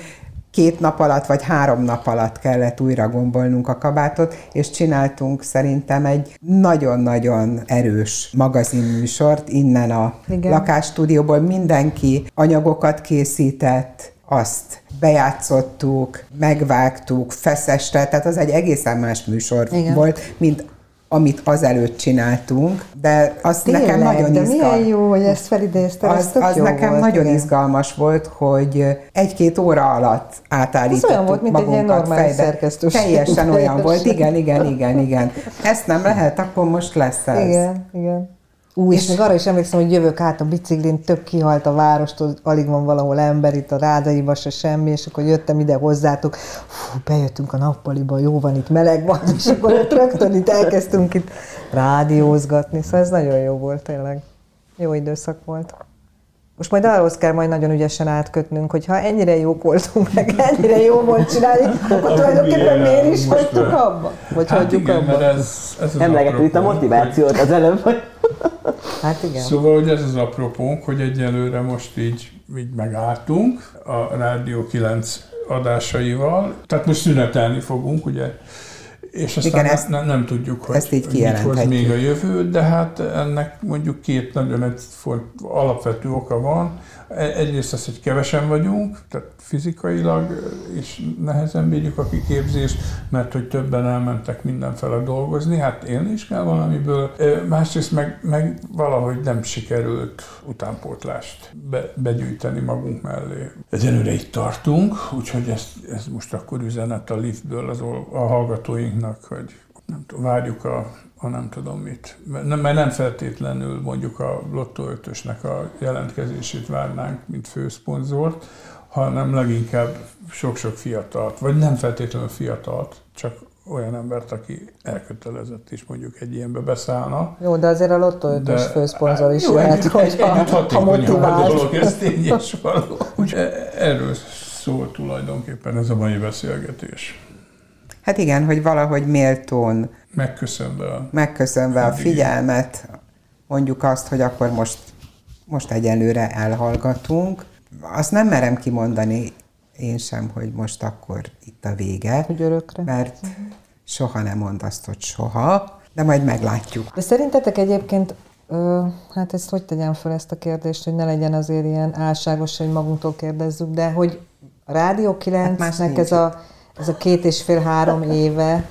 két nap alatt vagy három nap alatt kellett újra gombolnunk a kabátot, és csináltunk szerintem egy nagyon-nagyon erős magazinműsort innen a Igen. lakásstúdióból. Mindenki anyagokat készített, azt bejátszottuk, megvágtuk, feszeste, tehát az egy egészen más műsor Igen. volt, mint amit azelőtt csináltunk, de az Tényleg, nekem nagyon de izgalmas. milyen jó, hogy ezt felidézted, az, az jó nekem volt, nagyon igen. izgalmas volt, hogy egy-két óra alatt átállítottuk Ez olyan volt, mint egy ilyen normális szerkesztőség. Teljesen olyan volt, [laughs] igen, igen, igen, igen. Ezt nem lehet, akkor most lesz ez. Igen, igen. Ú, és, még arra is emlékszem, hogy jövök át a biciklin, tök kihalt a várostól, alig van valahol ember, itt a rádaiba se semmi, és akkor jöttem ide hozzátok, fú, bejöttünk a nappaliba, jó van, itt meleg van, és akkor ott rögtön itt elkezdtünk itt rádiózgatni, szóval ez nagyon jó volt tényleg. Jó időszak volt. Most majd ahhoz kell majd nagyon ügyesen átkötnünk, hogy ha ennyire jók voltunk, meg ennyire jó volt csinálni, akkor tulajdonképpen miért is hagytuk abba? Vagy Hát hagyjuk igen, abba? mert ez, ez az Emlegettük itt a motivációt az előbb, hogy [laughs] Hát igen. Szóval, hogy ez az apropónk, hogy egyelőre most így, így megálltunk a Rádió 9 adásaival, tehát most szünetelni fogunk, ugye, és aztán Igen, ezt- nem, nem tudjuk, hogy, ezt így mit hoz még a jövő, de hát ennek mondjuk két nagyon egy alapvető oka van. E- Egyrészt az, hogy kevesen vagyunk, tehát fizikailag is nehezen bírjuk a kiképzést, mert hogy többen elmentek mindenfele dolgozni, hát élni is kell valamiből. E, Másrészt meg, meg valahogy nem sikerült utánpótlást be, begyűjteni magunk mellé. Egyelőre itt tartunk, úgyhogy ez, ez most akkor üzenet a liftből az, a hallgatóinknak, hogy nem tudom, várjuk a, a nem tudom mit. Mert nem, mert nem feltétlenül mondjuk a Lotto 5 a jelentkezését várnánk, mint főszponzort, hanem leginkább sok-sok fiatalt, vagy nem feltétlenül fiatalt, csak olyan embert, aki elkötelezett is mondjuk egy ilyenbe beszállna. Jó, de azért a Lotto 5 főszponzor is Jó, lehet, hogy ha hatékonyabb a motivált. dolog, ez tény és való. E- erről szól tulajdonképpen ez a mai beszélgetés. Hát igen, hogy valahogy méltón Megköszönve a megköszönve a figyelmet, mondjuk azt, hogy akkor most, most egyelőre elhallgatunk. Azt nem merem kimondani én sem, hogy most akkor itt a vége, Hogy örökre. mert soha nem mond azt, hogy soha, de majd meglátjuk. De szerintetek egyébként, ö, hát ezt hogy tegyem fel ezt a kérdést, hogy ne legyen azért ilyen álságos, hogy magunktól kérdezzük, de hogy a Rádió Hát más 9-nek nincs. ez a, ez a két és fél-három éve,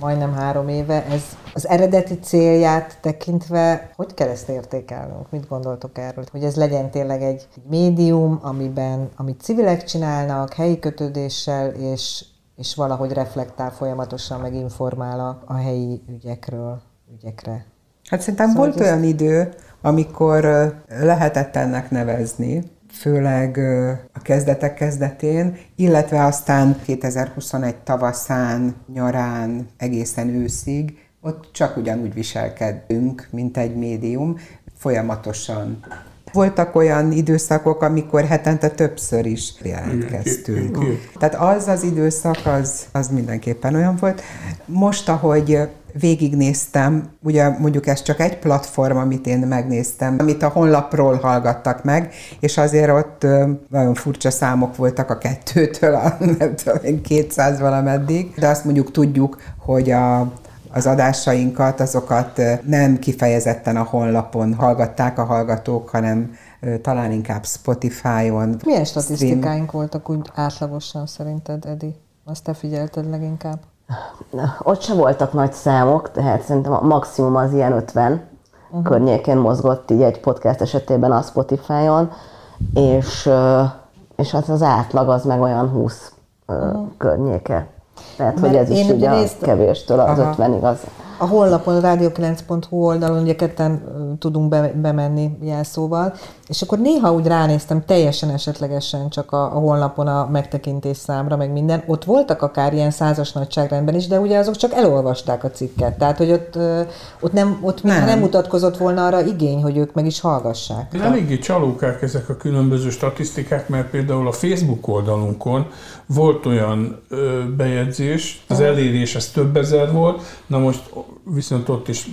majdnem három éve, ez az eredeti célját tekintve, hogy kell ezt értékelnünk? Mit gondoltok erről? Hogy ez legyen tényleg egy, médium, amiben, amit civilek csinálnak, helyi kötődéssel, és, és valahogy reflektál folyamatosan, meg informál a, a helyi ügyekről, ügyekre. Hát szerintem Szóval volt olyan idő, amikor lehetett ennek nevezni, főleg a kezdetek kezdetén, illetve aztán 2021 tavaszán, nyarán, egészen őszig, ott csak ugyanúgy viselkedünk, mint egy médium, folyamatosan. Voltak olyan időszakok, amikor hetente többször is jelentkeztünk. Tehát az az időszak, az, az mindenképpen olyan volt. Most, ahogy végignéztem, ugye mondjuk ez csak egy platform, amit én megnéztem, amit a honlapról hallgattak meg, és azért ott nagyon furcsa számok voltak a kettőtől, a [laughs] nem tudom én, 200 valameddig, de azt mondjuk tudjuk, hogy a, az adásainkat, azokat nem kifejezetten a honlapon hallgatták a hallgatók, hanem talán inkább Spotify-on. Milyen stream- statisztikáink voltak úgy átlagosan szerinted, Edi? Azt te figyelted leginkább? Ott se voltak nagy számok, tehát szerintem a maximum az ilyen 50 uh-huh. környékén mozgott így egy podcast esetében a Spotify-on, és, és az az átlag az meg olyan 20 uh-huh. környéke. Tehát, hogy Mert ez is ugye a néztem- kevéstől az Aha. 50-ig az. A honlapon, a radio9.hu oldalon ugye ketten tudunk be, bemenni jelszóval, és akkor néha úgy ránéztem teljesen esetlegesen csak a, a honlapon a megtekintés számra, meg minden. Ott voltak akár ilyen százas nagyságrendben is, de ugye azok csak elolvasták a cikket. Tehát, hogy ott, ott, nem, ott nem. Nem. mutatkozott volna arra igény, hogy ők meg is hallgassák. Eléggé csalókák ezek a különböző statisztikák, mert például a Facebook oldalunkon volt olyan ö, bejegyzés, az elérés ez több ezer volt, na most viszont ott is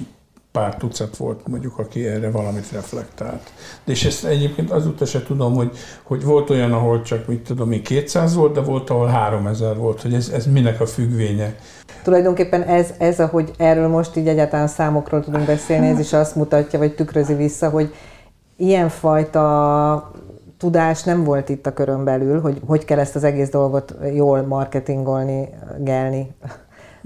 pár tucat volt mondjuk, aki erre valamit reflektált. De és ezt egyébként azóta se tudom, hogy, hogy volt olyan, ahol csak, mit tudom én, 200 volt, de volt, ahol 3000 volt, hogy ez, ez minek a függvénye. Tulajdonképpen ez, ez, ahogy erről most így egyáltalán számokról tudunk beszélni, ez is azt mutatja, vagy tükrözi vissza, hogy ilyenfajta tudás nem volt itt a körön belül, hogy hogy kell ezt az egész dolgot jól marketingolni, gelni,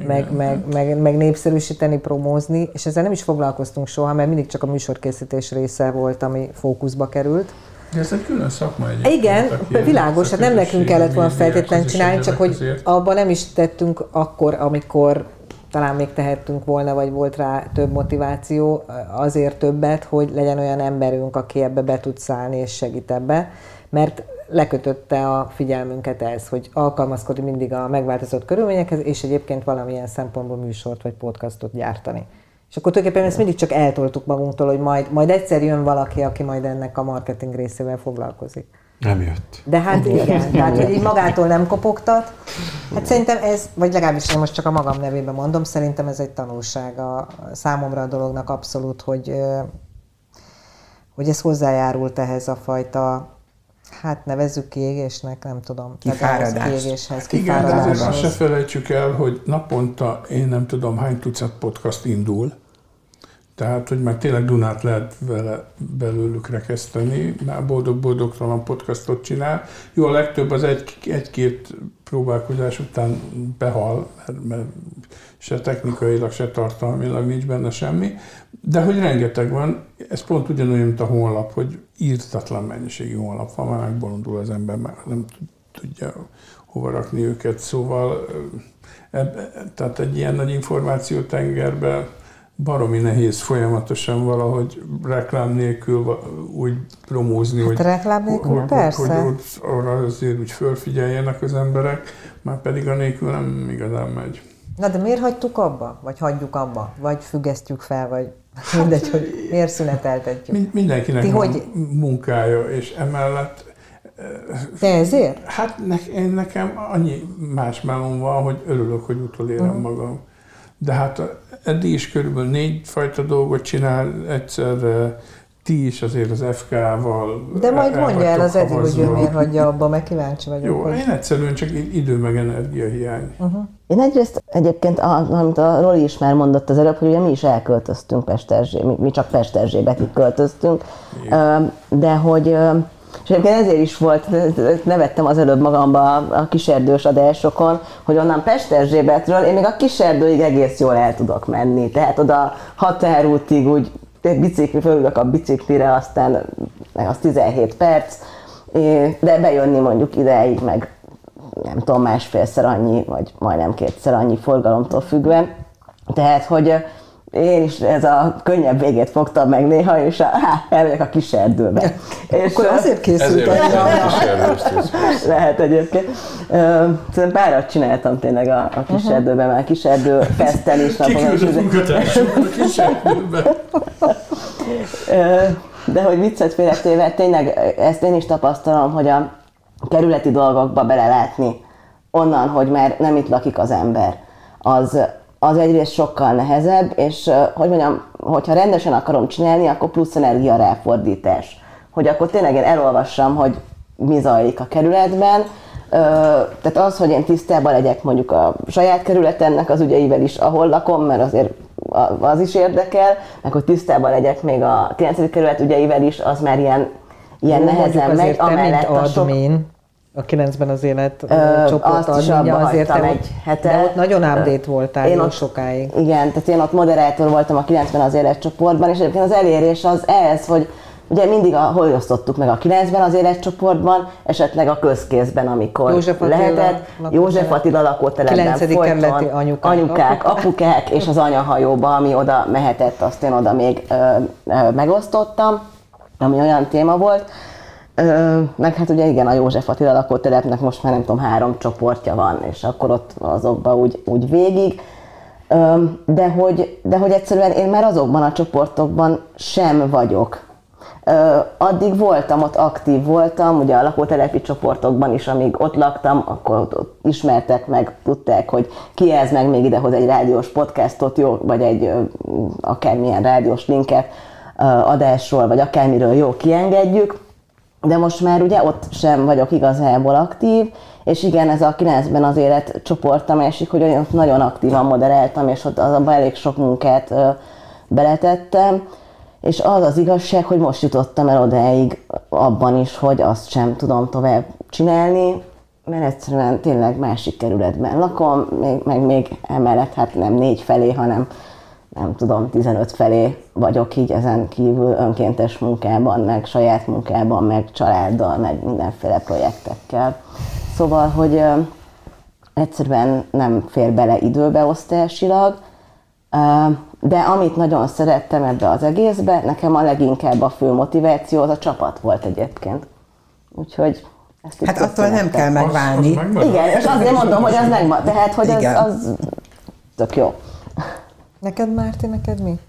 meg, meg, meg, meg népszerűsíteni, promózni, és ezzel nem is foglalkoztunk soha, mert mindig csak a műsorkészítés része volt, ami fókuszba került. De ez egy külön szakma egyébként. Igen, világos, hát nem nekünk kellett volna feltétlenül csinálni, csak hogy azért. abban nem is tettünk akkor, amikor talán még tehettünk volna, vagy volt rá több motiváció, azért többet, hogy legyen olyan emberünk, aki ebbe be tud szállni és segít ebbe, mert lekötötte a figyelmünket ez, hogy alkalmazkodni mindig a megváltozott körülményekhez, és egyébként valamilyen szempontból műsort vagy podcastot gyártani. És akkor tulajdonképpen ezt mindig csak eltoltuk magunktól, hogy majd, majd egyszer jön valaki, aki majd ennek a marketing részével foglalkozik. Nem jött. De hát igen, tehát hogy így magától nem kopogtat. Hát szerintem ez, vagy legalábbis én most csak a magam nevében mondom, szerintem ez egy tanulság a számomra a dolognak abszolút, hogy, hogy ez hozzájárult ehhez a fajta, hát nevezzük kiégésnek, nem tudom. tehát ehhez Kifáradás. Kiégéshez, Igen, de azért azt se felejtsük el, hogy naponta én nem tudom hány tucat podcast indul, tehát, hogy már tényleg Dunát lehet vele, belőlük rekeszteni, már boldog-boldogtalan podcastot csinál. Jó, a legtöbb az egy, egy-két próbálkozás után behal, mert, mert se technikailag, se tartalmilag nincs benne semmi, de hogy rengeteg van, ez pont ugyanolyan, mint a honlap, hogy írtatlan mennyiségű honlap van, már megbolondul az ember, már nem tud- tudja hova rakni őket, szóval ö, eb, tehát egy ilyen nagy információtengerbe baromi nehéz folyamatosan valahogy reklám nélkül úgy promózni, hogy, reklám nélkül hogy, persze. hogy, hogy arra azért úgy fölfigyeljenek az emberek, már pedig a nélkül nem igazán megy. Na de miért hagytuk abba? Vagy hagyjuk abba? Vagy függesztjük fel? Vagy mindegy, hogy miért szüneteltetjük? Mind, mindenkinek Ti hogy- munkája, és emellett De ezért? Hát ne, én nekem annyi más melón van, hogy örülök, hogy utolérem uh-huh. magam. De hát eddig is körülbelül négy fajta dolgot csinál egyszerre, ti is azért az FK-val. De majd mondja el az Edi, hogy ő miért hagyja abba, meg kíváncsi vagyok. Jó, hogy... én egyszerűen csak idő meg energia hiány. Uh-huh. Én egyrészt egyébként, amit a Roli is már mondott az előbb, hogy ugye mi is elköltöztünk Pesterzsé, mi, mi csak Pesterzsébetig költöztünk, Ö, de hogy és egyébként ezért is volt, nevettem az előbb magamba a, a kiserdős adásokon, hogy onnan Pesterzsébetről én még a kiserdőig egész jól el tudok menni. Tehát oda határútig úgy bicikli, fölülök a biciklire, aztán az 17 perc, de bejönni mondjuk ideig, meg nem tudom, másfélszer annyi, vagy majdnem kétszer annyi forgalomtól függően. Tehát, hogy én is ez a könnyebb végét fogtam meg néha, és a, há, elmegyek a kis erdőbe. És, Akkor azért készült Ezért el. a kis erdőzt, lehet egyébként. Szerintem párat csináltam tényleg a, a kis erdőben, mert a kis erdő festen is napon. Kiküldött munkatársukat a kis [laughs] erdőbe. De hogy viccet félretéve, tényleg ezt én is tapasztalom, hogy a kerületi dolgokba belelátni onnan, hogy már nem itt lakik az ember, az, az egyrészt sokkal nehezebb, és hogy mondjam, hogyha rendesen akarom csinálni, akkor plusz energia ráfordítás. Hogy akkor tényleg én elolvassam, hogy mi zajlik a kerületben, tehát az, hogy én tisztában legyek mondjuk a saját kerületemnek az ügyeivel is, ahol lakom, mert azért az is érdekel, meg hogy tisztában legyek még a 9. kerület ügyeivel is, az már ilyen, ilyen Mondjuk nehezen megy, amellett a sok... admin, a 9-ben az élet ö, Ö, csoport azt is adminja, abba azért te egy hete. de ott nagyon update voltál én ott- sokáig. Igen, tehát én ott moderátor voltam a 90 az életcsoportban, és egyébként az elérés az ez, hogy ugye mindig a, hol osztottuk meg a 90 az életcsoportban, esetleg a közkézben, amikor József Attila lehetett. József Attila lakótelepben kerületi anyukák, anyukák, apukák és az anyahajóba, ami oda mehetett, azt én oda még ö, ö, megosztottam, ami olyan téma volt. Ö, meg hát ugye igen, a József Attila lakótelepnek most már nem tudom, három csoportja van, és akkor ott azokba úgy, úgy végig. Ö, de, hogy, de hogy egyszerűen én már azokban a csoportokban sem vagyok. Ö, addig voltam, ott aktív voltam, ugye a lakótelepi csoportokban is, amíg ott laktam, akkor ott, ott ismertek meg, tudták, hogy ki ez meg még idehoz egy rádiós podcastot, jó, vagy egy akármilyen rádiós linket adásról, vagy akármiről jó kiengedjük. De most már ugye ott sem vagyok igazából aktív, és igen, ez a 9-ben az élet csoportom esik, hogy olyan nagyon aktívan moderáltam, és ott azonban elég sok munkát ö, beletettem, és az az igazság, hogy most jutottam el odáig abban is, hogy azt sem tudom tovább csinálni, mert egyszerűen tényleg másik kerületben lakom, még, meg még emellett hát nem négy felé, hanem nem tudom, 15 felé vagyok így ezen kívül önkéntes munkában, meg saját munkában, meg családdal, meg mindenféle projektekkel. Szóval, hogy egyszerűen nem fér bele időbeosztásilag, de amit nagyon szerettem ebbe az egészbe, nekem a leginkább a fő motiváció az a csapat volt egyébként. Úgyhogy ezt Hát attól nem kell megválni. Az megmarad. Igen, és azért mondom, hogy az megvan. Tehát, hogy az, az tök jó. Neked, Márti, neked mi?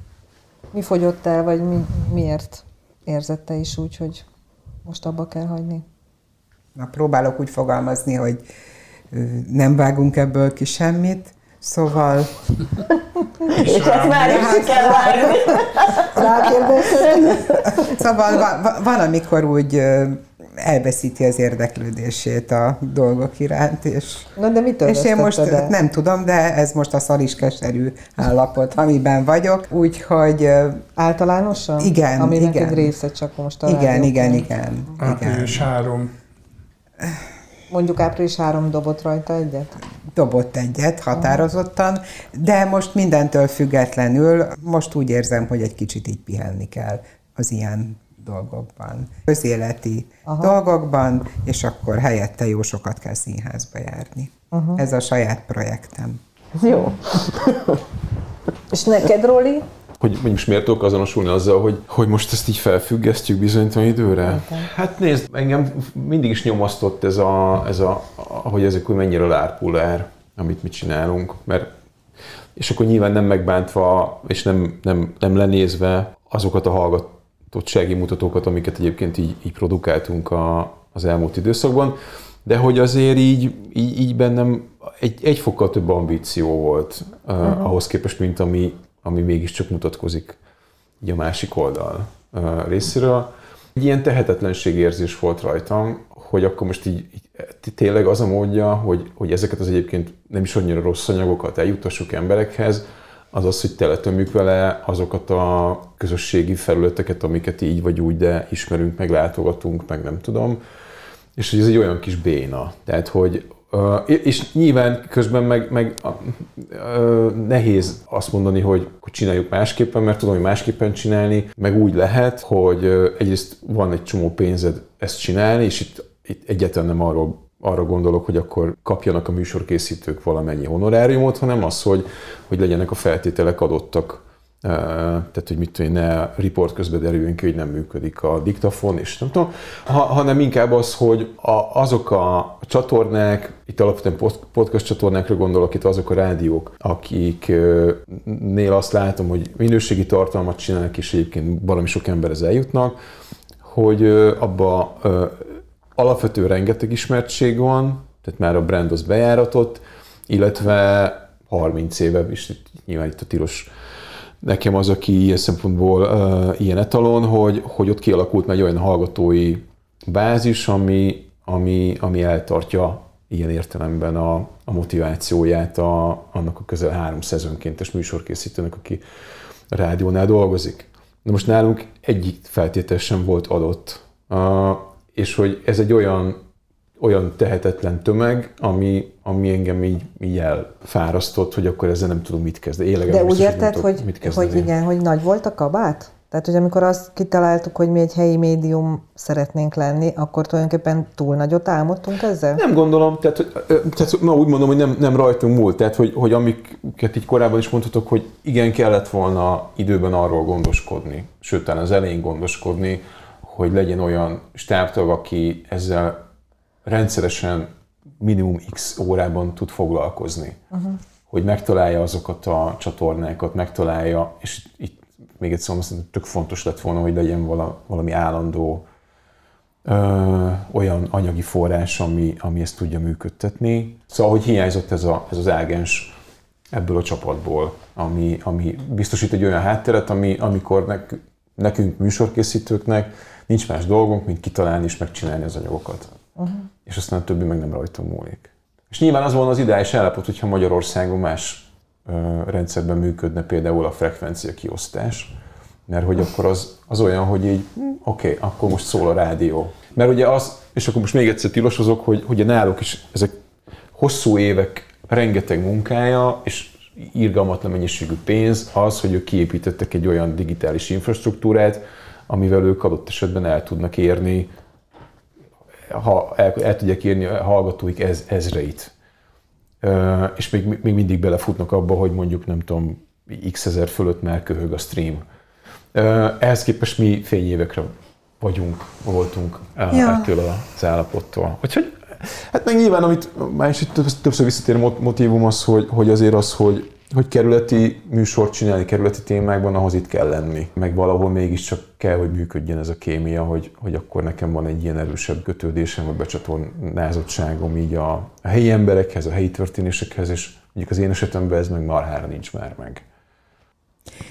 Mi fogyott el, vagy mi, miért érzed te is úgy, hogy most abba kell hagyni? Na, próbálok úgy fogalmazni, hogy nem vágunk ebből ki semmit, szóval [laughs] És ezt már is ki kell vágni. [laughs] Szóval van, va- van, amikor úgy elveszíti az érdeklődését a dolgok iránt, és, Na de mitől és én most el? nem tudom, de ez most a szaliskeserű állapot, amiben vagyok, úgyhogy Általánosan? Igen, Ami igen. neked része csak most a igen, igen, igen. Április három. Mondjuk április három dobott rajta egyet? Dobott egyet határozottan, de most mindentől függetlenül most úgy érzem, hogy egy kicsit így pihenni kell az ilyen dolgokban, közéleti Aha. dolgokban, és akkor helyette jó sokat kell színházba járni. Uh-huh. Ez a saját projektem. Jó. És neked, Roli? Hogy mondjuk most miért tudok azonosulni azzal, hogy, hogy most ezt így felfüggesztjük bizonytalan időre? Hát nézd, engem mindig is nyomasztott ez a, ez a hogy ezek hogy mennyire lárpulár, amit mi csinálunk, mert és akkor nyilván nem megbántva, és nem, nem, nem lenézve azokat a hallgatottsági mutatókat, amiket egyébként így, így produkáltunk a, az elmúlt időszakban, de hogy azért így, így, így bennem egy, egy fokkal több ambíció volt uh, ahhoz képest, mint ami, ami mégiscsak mutatkozik így a másik oldal uh, részéről. Egy ilyen tehetetlenségérzés volt rajtam, hogy akkor most így, így tényleg az a módja, hogy, hogy ezeket az egyébként nem is annyira rossz anyagokat eljutassuk emberekhez, az az, hogy teletömjük vele azokat a közösségi felületeket, amiket így vagy úgy, de ismerünk, meg látogatunk, meg nem tudom. És hogy ez egy olyan kis béna. Tehát, hogy és nyilván közben meg, meg nehéz azt mondani, hogy, hogy csináljuk másképpen, mert tudom, hogy másképpen csinálni, meg úgy lehet, hogy egyrészt van egy csomó pénzed ezt csinálni, és itt, itt egyáltalán nem arról arra gondolok, hogy akkor kapjanak a műsorkészítők valamennyi honoráriumot, hanem az, hogy, hogy legyenek a feltételek adottak. Tehát, hogy mit tudom, ne riport közben derüljön ki, hogy nem működik a diktafon, és nem tudom, ha, hanem inkább az, hogy a, azok a csatornák, itt alapvetően podcast csatornákra gondolok, itt azok a rádiók, akiknél azt látom, hogy minőségi tartalmat csinálnak, és egyébként valami sok emberhez eljutnak, hogy abba alapvető rengeteg ismertség van, tehát már a brand az bejáratott, illetve 30 éve, itt, nyilván itt a tilos nekem az, aki ilyen szempontból uh, ilyen etalon, hogy, hogy ott kialakult egy olyan hallgatói bázis, ami, ami, ami eltartja ilyen értelemben a, a motivációját a, annak a közel 300 önkéntes műsorkészítőnek, aki a rádiónál dolgozik. Na most nálunk egyik feltétel sem volt adott, uh, és hogy ez egy olyan olyan tehetetlen tömeg, ami, ami engem így, így elfárasztott, hogy akkor ezzel nem tudom mit kezdeni. Én De úgy érted, hogy, tudok mit hogy igen, hogy nagy volt a kabát? Tehát, hogy amikor azt kitaláltuk, hogy mi egy helyi médium szeretnénk lenni, akkor tulajdonképpen túl nagyot álmodtunk ezzel? Nem gondolom, tehát, hogy- tehát na, úgy mondom, hogy nem, nem rajtunk múlt, tehát hogy, hogy amiket így korábban is mondhatok, hogy igen, kellett volna időben arról gondoskodni, sőt, talán az elején gondoskodni, hogy legyen olyan stábtag, aki ezzel rendszeresen minimum x órában tud foglalkozni. Uh-huh. Hogy megtalálja azokat a csatornákat, megtalálja, és itt még egyszer mondom, szerintem tök fontos lett volna, hogy legyen vala, valami állandó ö, olyan anyagi forrás, ami, ami ezt tudja működtetni. Szóval, hogy hiányzott ez, a, ez az ágens ebből a csapatból, ami, ami biztosít egy olyan hátteret, ami, amikor nek, nekünk műsorkészítőknek nincs más dolgunk, mint kitalálni és megcsinálni az anyagokat. Uh-huh. És aztán a többi meg nem rajtunk múlik. És nyilván az volna az ideális állapot, hogyha Magyarországon más ö, rendszerben működne például a frekvencia kiosztás, mert hogy akkor az, az olyan, hogy így, hm, oké, okay, akkor most szól a rádió. Mert ugye az, és akkor most még egyszer tilosozok, hogy ugye náluk is ezek hosszú évek rengeteg munkája, és irgalmatlan mennyiségű pénz az, hogy ők kiépítettek egy olyan digitális infrastruktúrát, amivel ők adott esetben el tudnak érni, ha el, el tudják érni a hallgatóik ez, ezreit. És még, még mindig belefutnak abba, hogy mondjuk nem tudom, x ezer fölött már köhög a stream. Ehhez képest mi fényévekre vagyunk, voltunk Ja. ettől az állapottól. Úgyhogy, hát meg nyilván, amit már is többször visszatér mot- motívum az, hogy, hogy azért az, hogy, hogy kerületi műsort csinálni, kerületi témákban, ahhoz itt kell lenni. Meg valahol mégiscsak kell, hogy működjön ez a kémia, hogy, hogy akkor nekem van egy ilyen erősebb kötődésem, vagy becsatornázottságom így a, a helyi emberekhez, a helyi történésekhez, és mondjuk az én esetemben ez meg marhára nincs már meg.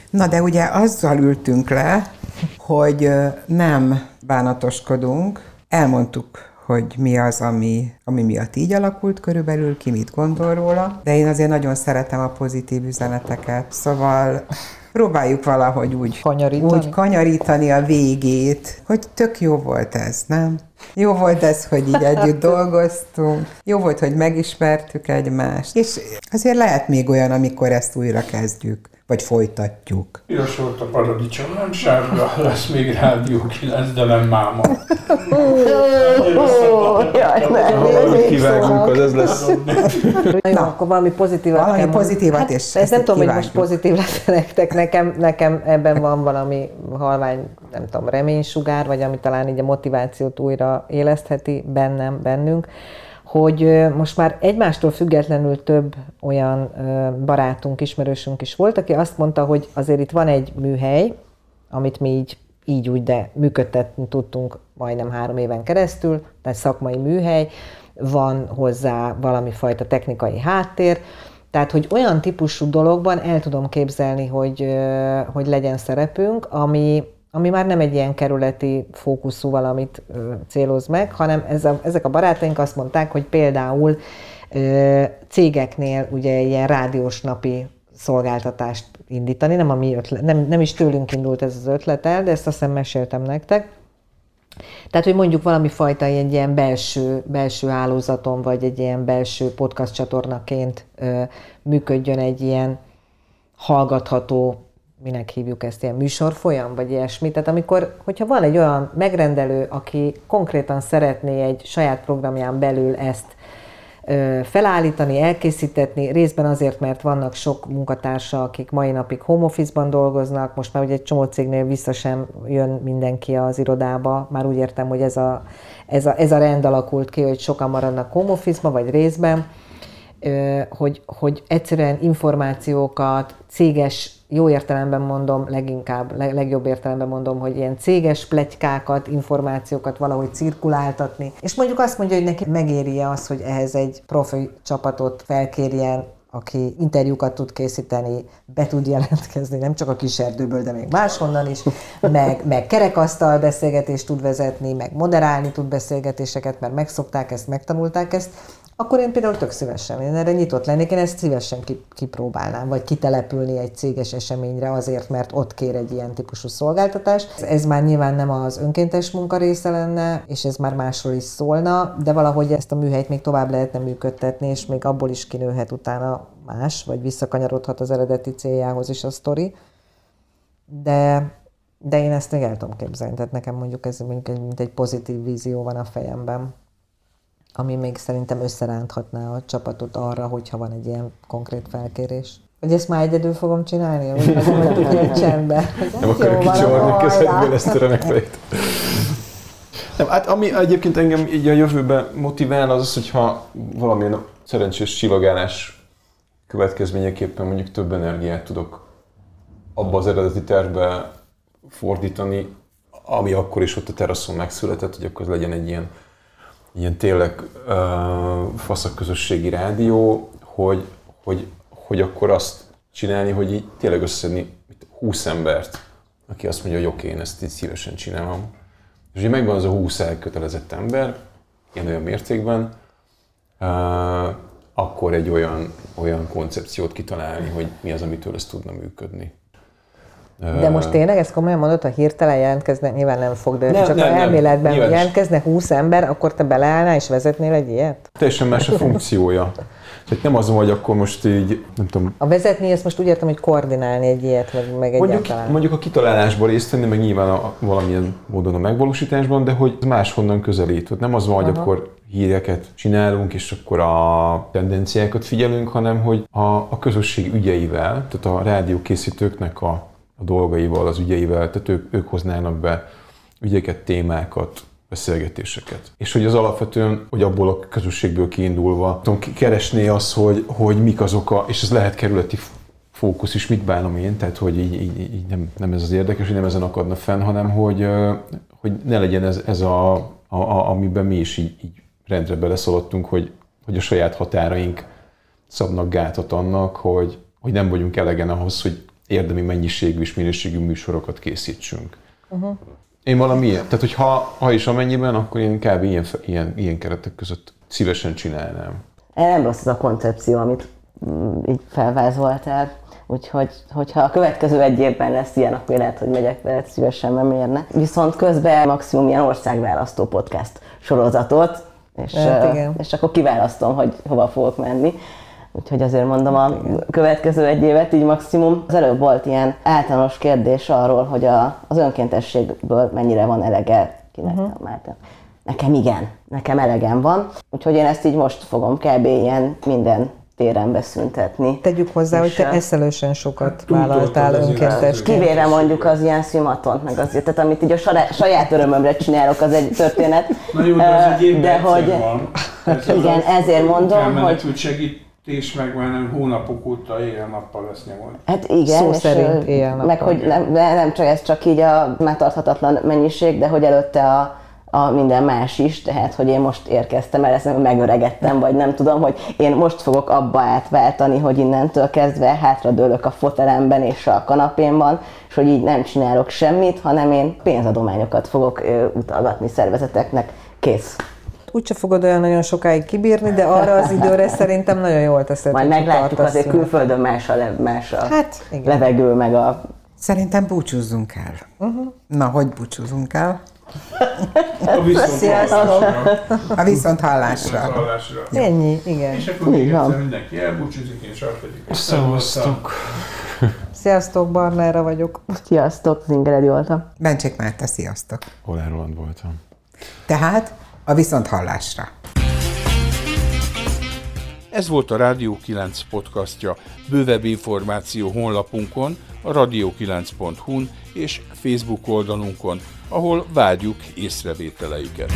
Na de ugye azzal ültünk le, hogy nem bánatoskodunk, elmondtuk, hogy mi az, ami, ami miatt így alakult körülbelül, ki mit gondol róla, de én azért nagyon szeretem a pozitív üzeneteket, szóval próbáljuk valahogy úgy Kanyarítani? úgy kanyarítani a végét, hogy tök jó volt ez, nem? Jó volt ez, hogy így [laughs] együtt dolgoztunk, jó volt, hogy megismertük egymást, és azért lehet még olyan, amikor ezt újra kezdjük, vagy folytatjuk. Piros volt a paradicsom, nem sárga, lesz még Rádió 9, de nem máma. Jaj, nem, kivágunk, az ez lesz. Na jó, akkor valami pozitívat Valami pozitívat, hát, és ezt nem tudom, hogy most pozitív lesz nektek. Nekem, nekem ebben van valami halvány, nem tudom, reménysugár, vagy ami talán így a motivációt újra élesztheti bennem, bennünk, hogy most már egymástól függetlenül több olyan barátunk, ismerősünk is volt, aki azt mondta, hogy azért itt van egy műhely, amit mi így, így úgy, de működtetni tudtunk majdnem három éven keresztül, tehát szakmai műhely, van hozzá valami fajta technikai háttér, tehát, hogy olyan típusú dologban el tudom képzelni, hogy, hogy legyen szerepünk, ami, ami már nem egy ilyen kerületi fókuszú valamit ö, céloz meg, hanem ez a, ezek a barátaink azt mondták, hogy például ö, cégeknél ugye ilyen rádiós napi szolgáltatást indítani, nem, a mi ötlet, nem, nem is tőlünk indult ez az ötlet el, de ezt azt hiszem meséltem nektek. Tehát, hogy mondjuk valami fajta egy ilyen belső, belső hálózaton, vagy egy ilyen belső podcast csatornaként ö, működjön egy ilyen hallgatható, minek hívjuk ezt, ilyen műsorfolyam, vagy ilyesmi. Tehát amikor, hogyha van egy olyan megrendelő, aki konkrétan szeretné egy saját programján belül ezt felállítani, elkészítetni, részben azért, mert vannak sok munkatársa, akik mai napig home office-ban dolgoznak, most már ugye egy csomó cégnél vissza sem jön mindenki az irodába, már úgy értem, hogy ez a, ez a, ez a rend alakult ki, hogy sokan maradnak home office-ban, vagy részben, hogy, hogy egyszerűen információkat, céges, jó értelemben mondom, leginkább, leg, legjobb értelemben mondom, hogy ilyen céges pletykákat, információkat valahogy cirkuláltatni. És mondjuk azt mondja, hogy neki megéri az, hogy ehhez egy profi csapatot felkérjen, aki interjúkat tud készíteni, be tud jelentkezni, nem csak a kis erdőből, de még máshonnan is, meg, meg kerekasztal beszélgetést tud vezetni, meg moderálni tud beszélgetéseket, mert megszokták ezt, megtanulták ezt, akkor én például tök szívesen, én erre nyitott lennék, én ezt szívesen kipróbálnám, vagy kitelepülni egy céges eseményre azért, mert ott kér egy ilyen típusú szolgáltatást. Ez már nyilván nem az önkéntes munka része lenne, és ez már másról is szólna, de valahogy ezt a műhelyt még tovább lehetne működtetni, és még abból is kinőhet utána más, vagy visszakanyarodhat az eredeti céljához is a sztori. De, de én ezt még el tudom képzelni, tehát nekem mondjuk ez egy, mint egy pozitív vízió van a fejemben ami még szerintem összeránthatná a csapatot arra, hogyha van egy ilyen konkrét felkérés. Hogy ezt már egyedül fogom csinálni, vagy nem ilyen [laughs] csendben. Nem akarok kicsavarni kezekből ezt a remek fejt. Nem, hát ami egyébként engem így a jövőben motivál, az az, hogyha valamilyen szerencsés csillagálás következményeképpen mondjuk több energiát tudok abba az eredeti tervbe fordítani, ami akkor is ott a teraszon megszületett, hogy akkor legyen egy ilyen ilyen tényleg faszak közösségi rádió, hogy, hogy, hogy akkor azt csinálni, hogy így tényleg összedni 20 embert, aki azt mondja, hogy oké, én ezt így szívesen csinálom. És ugye megvan az a 20 elkötelezett ember, ilyen olyan mértékben, uh, akkor egy olyan, olyan koncepciót kitalálni, hogy mi az, amitől ez tudna működni. De most tényleg ezt komolyan mondod, ha hirtelen jelentkeznek, nyilván nem fog, de Nem, csak nem, ha nem. elméletben is. jelentkeznek 20 ember, akkor te beleállnál és vezetnél egy ilyet? Teljesen más a funkciója. Tehát nem az, hogy akkor most így, nem tudom, A vezetni, ezt most úgy értem, hogy koordinálni egy ilyet, meg, meg Mondjuk, egyáltalán. mondjuk a kitalálásban részt venni, meg nyilván a, valamilyen módon a megvalósításban, de hogy máshonnan közelít. Hogy nem az van, hogy Aha. akkor híreket csinálunk, és akkor a tendenciákat figyelünk, hanem hogy a, a közösség ügyeivel, tehát a rádiókészítőknek a, a dolgaival, az ügyeivel, tehát ők, ők hoznának be ügyeket, témákat, beszélgetéseket. És hogy az alapvetően, hogy abból a közösségből kiindulva tudom keresné az, hogy, hogy mik azok a, és ez lehet kerületi fókusz is, mit bánom én, tehát hogy így, így, így nem, nem ez az érdekes, hogy nem ezen akadna fenn, hanem hogy, hogy ne legyen ez, ez a, a, a, amiben mi is így, így rendre beleszaladtunk, hogy, hogy a saját határaink szabnak gátat annak, hogy, hogy nem vagyunk elegen ahhoz, hogy érdemi mennyiségű és minőségű műsorokat készítsünk. Uh-huh. Én valami ilyen, tehát hogy ha, ha is amennyiben, akkor én kb. ilyen, ilyen, ilyen keretek között szívesen csinálnám. Nem rossz az a koncepció, amit mm, így felvázoltál. Úgyhogy, hogyha a következő egy évben lesz ilyen, akkor lehet, hogy megyek vele szívesen, nem érne. Viszont közben maximum ilyen országválasztó podcast sorozatot, és, hát, igen. és akkor kiválasztom, hogy hova fogok menni. Úgyhogy azért mondom a következő egy évet így maximum. Az előbb volt ilyen általános kérdés arról, hogy a, az önkéntességből mennyire van elege kinek uh-huh. Nekem igen, nekem elegem van. Úgyhogy én ezt így most fogom kb. ilyen minden téren beszüntetni. Tegyük hozzá, hogy te eszelősen sokat vállaltál önkéntes. Kivéve mondjuk az ilyen szimatont, meg azért, tehát amit így a saját örömömre csinálok, az egy történet. Na jó, de, az egy de hogy, van. Ez igen, ezért mondom, hogy... segítés meg már nem hónapok óta éjjel-nappal lesz nyomon. Hát igen, Szó és szerint éjjel Meg hogy nem, nem csak ez csak így a már tarthatatlan mennyiség, de hogy előtte a a minden más is, tehát hogy én most érkeztem el, ezt megöregettem, vagy nem tudom, hogy én most fogok abba átváltani, hogy innentől kezdve hátradőlök a fotelemben és a kanapémban, és hogy így nem csinálok semmit, hanem én pénzadományokat fogok utalgatni szervezeteknek. Kész. Úgyse fogod olyan nagyon sokáig kibírni, de arra az időre szerintem nagyon jól teszed. Majd meglátjuk, azért külföldön más a, le, más a hát, igen. levegő, meg a... Szerintem búcsúzzunk el. Uh-huh. Na, hogy búcsúzunk el? A viszont A viszont hallásra. hallásra. Ennyi, igen. És akkor még egyszer mindenki elbúcsúzik, és Sarkadik. Szevasztok! Sziasztok, Barnára vagyok. Sziasztok, Zingeredi voltam. Bencsék te sziasztok. Olá Roland voltam. Tehát a viszont hallásra. Ez volt a Rádió 9 podcastja. Bővebb információ honlapunkon, a radio9.hu-n és Facebook oldalunkon, ahol várjuk észrevételeiket.